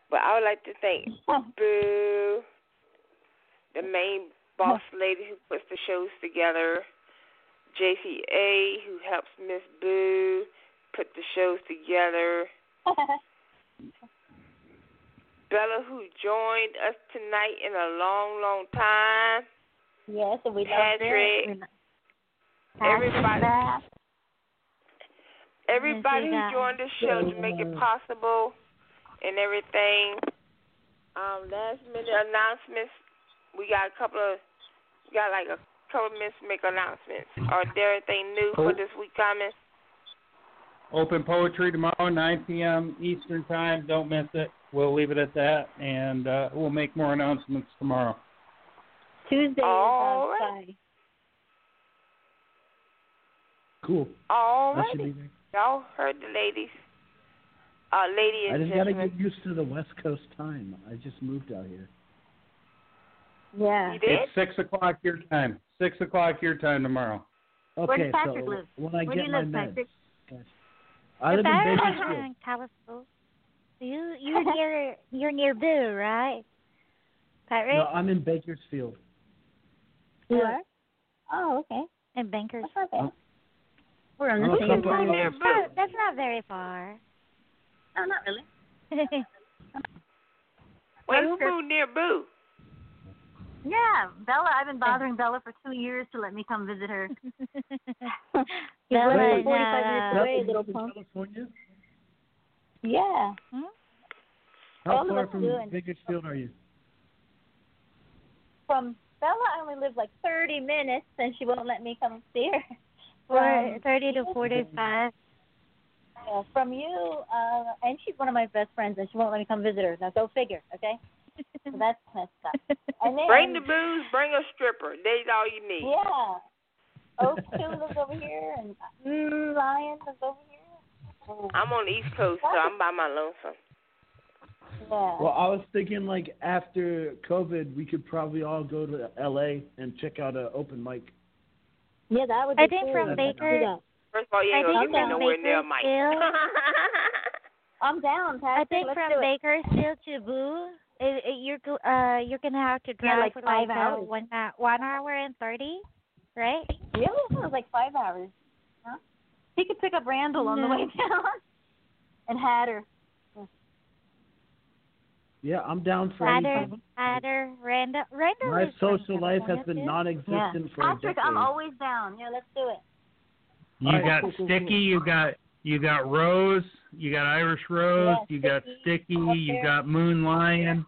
But I would like to thank oh. Boo, the main boss lady who puts the shows together, JCA who helps Miss Boo put the shows together, Bella who joined us tonight in a long, long time, yes, and we love Patrick, it. We everybody, Patrick, everybody who joined the show to make it possible and everything. Um, last minute announcements. We got a couple of, we got like a couple of minutes to make announcements. Are there anything new for this week coming? Open poetry tomorrow, 9 p.m. Eastern time. Don't miss it. We'll leave it at that, and uh, we'll make more announcements tomorrow. Tuesday All is right. Cool. All That should righty. be great. Y'all heard the ladies. Uh, lady I and just gotta get used to the West Coast time. I just moved out here. Yeah. You did? It's six o'clock your time. Six o'clock your time tomorrow. Okay, Where does Patrick so live? when I Where do get you my live, meds, Patrick? I live in If Bakersfield. California. You you're near you're near Boo, right? Patrick? No, I'm in Bakersfield. You are? Oh, okay. in Bankers. That's not bad. Oh. We're on the a same couple time. hours- That's not, that's not very far. No, not really. Wait, who Webster. moved near Boo? Yeah, Bella. I've been bothering Bella for two years to let me come visit her. She's Bella, 45 minutes away, little punk. California? Yeah. Hmm? How All far from do, and- Bakersfield are you? From Bella, I only live like 30 minutes, and she won't let me come see her. For From, thirty to forty five. yeah, from you, uh, and she's one of my best friends, and she won't let me come visit her. Now go figure, okay? So that's messed up. And then, Bring the booze, bring a stripper. That's all you need. Yeah. Oak Two lives over here, and mm, Lion lives over here. Mm. I'm on the East Coast, so I'm by my lonesome. Yeah. Well, I was thinking like after COVID, we could probably all go to LA and check out an open mic. Yeah, that would be I think cool. from Let's Baker- do that. First of all, you I ain't gonna think get me from nowhere near Mike. Bakersfield- I'm down, Patrick. I think Let's from do it. Bakersfield to Boo, it, it, you're uh you're gonna have to Yeah, drive like for five like hours. One hou- one hour and thirty, right? Really? It was like five hours. Huh? He could pick up Randall on the way down and Hatter. Yeah, I'm down for Hatter, anything. Hatter, Randall, Randall. My is from social life has been non-existent for a Patrick, decade. I'm always down. Yeah, let's do it. You All right, got cool, cool, Sticky. You got you got Rose. You got Irish Rose. Yeah, you got Sticky, Sticky. You got Moon Lion.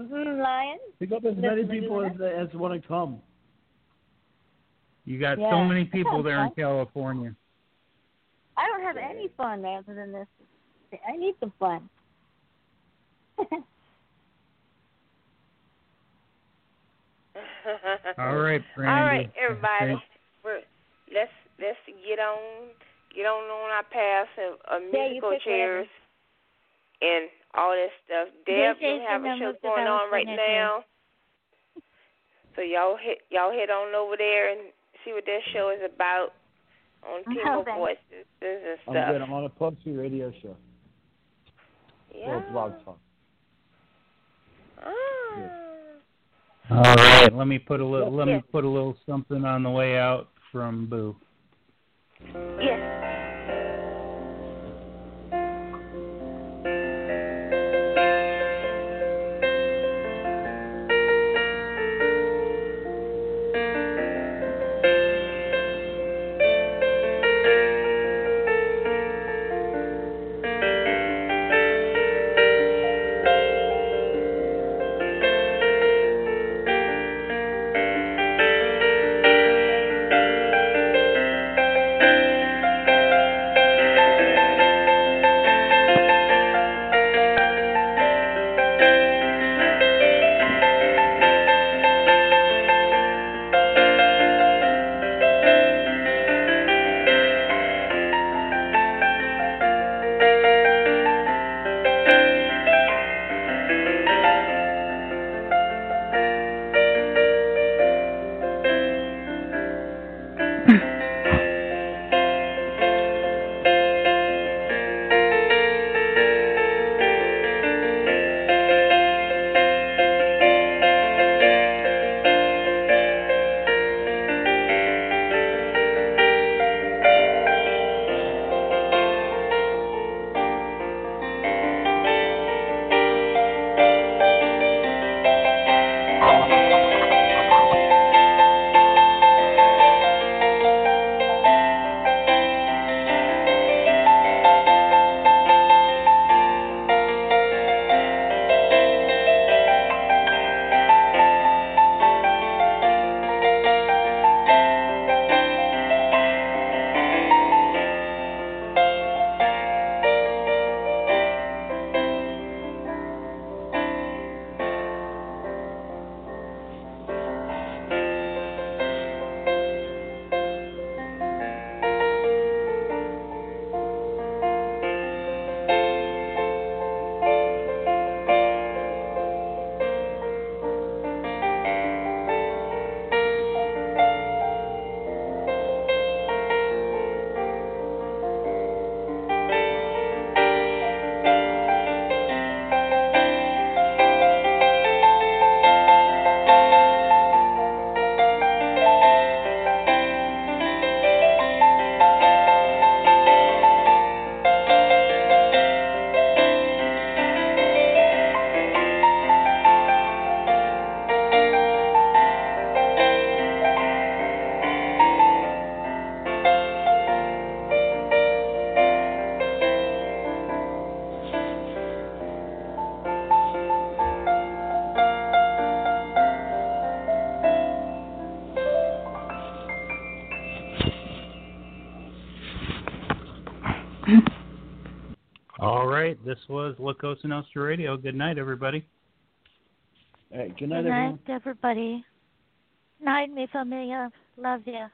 Mm-hmm, Lion. Pick up as many Listen to people as, that. as want to come. You got so many people sounds there in. California. I don't have any fun other than this. I need some fun. All right, Brandy. All right, everybody. Thank- We're, let's let's get on get on on our paths of, of musical pick chairs and all that stuff. Deb, you have a the show going on right now. So y'all hit y'all head on over there and see what that show is about on Timber Okay. Voices and stuff. I'm good. I'm on a Pugsy radio show. yeah. Or blog talk. All right, let me put a little let me put a little something on the way out from Boo. Yes. Was La Cosa Nostra Radio. Good night, everybody. All right. Good Good night, night, everyone. everybody. Night, mi familia. Love you.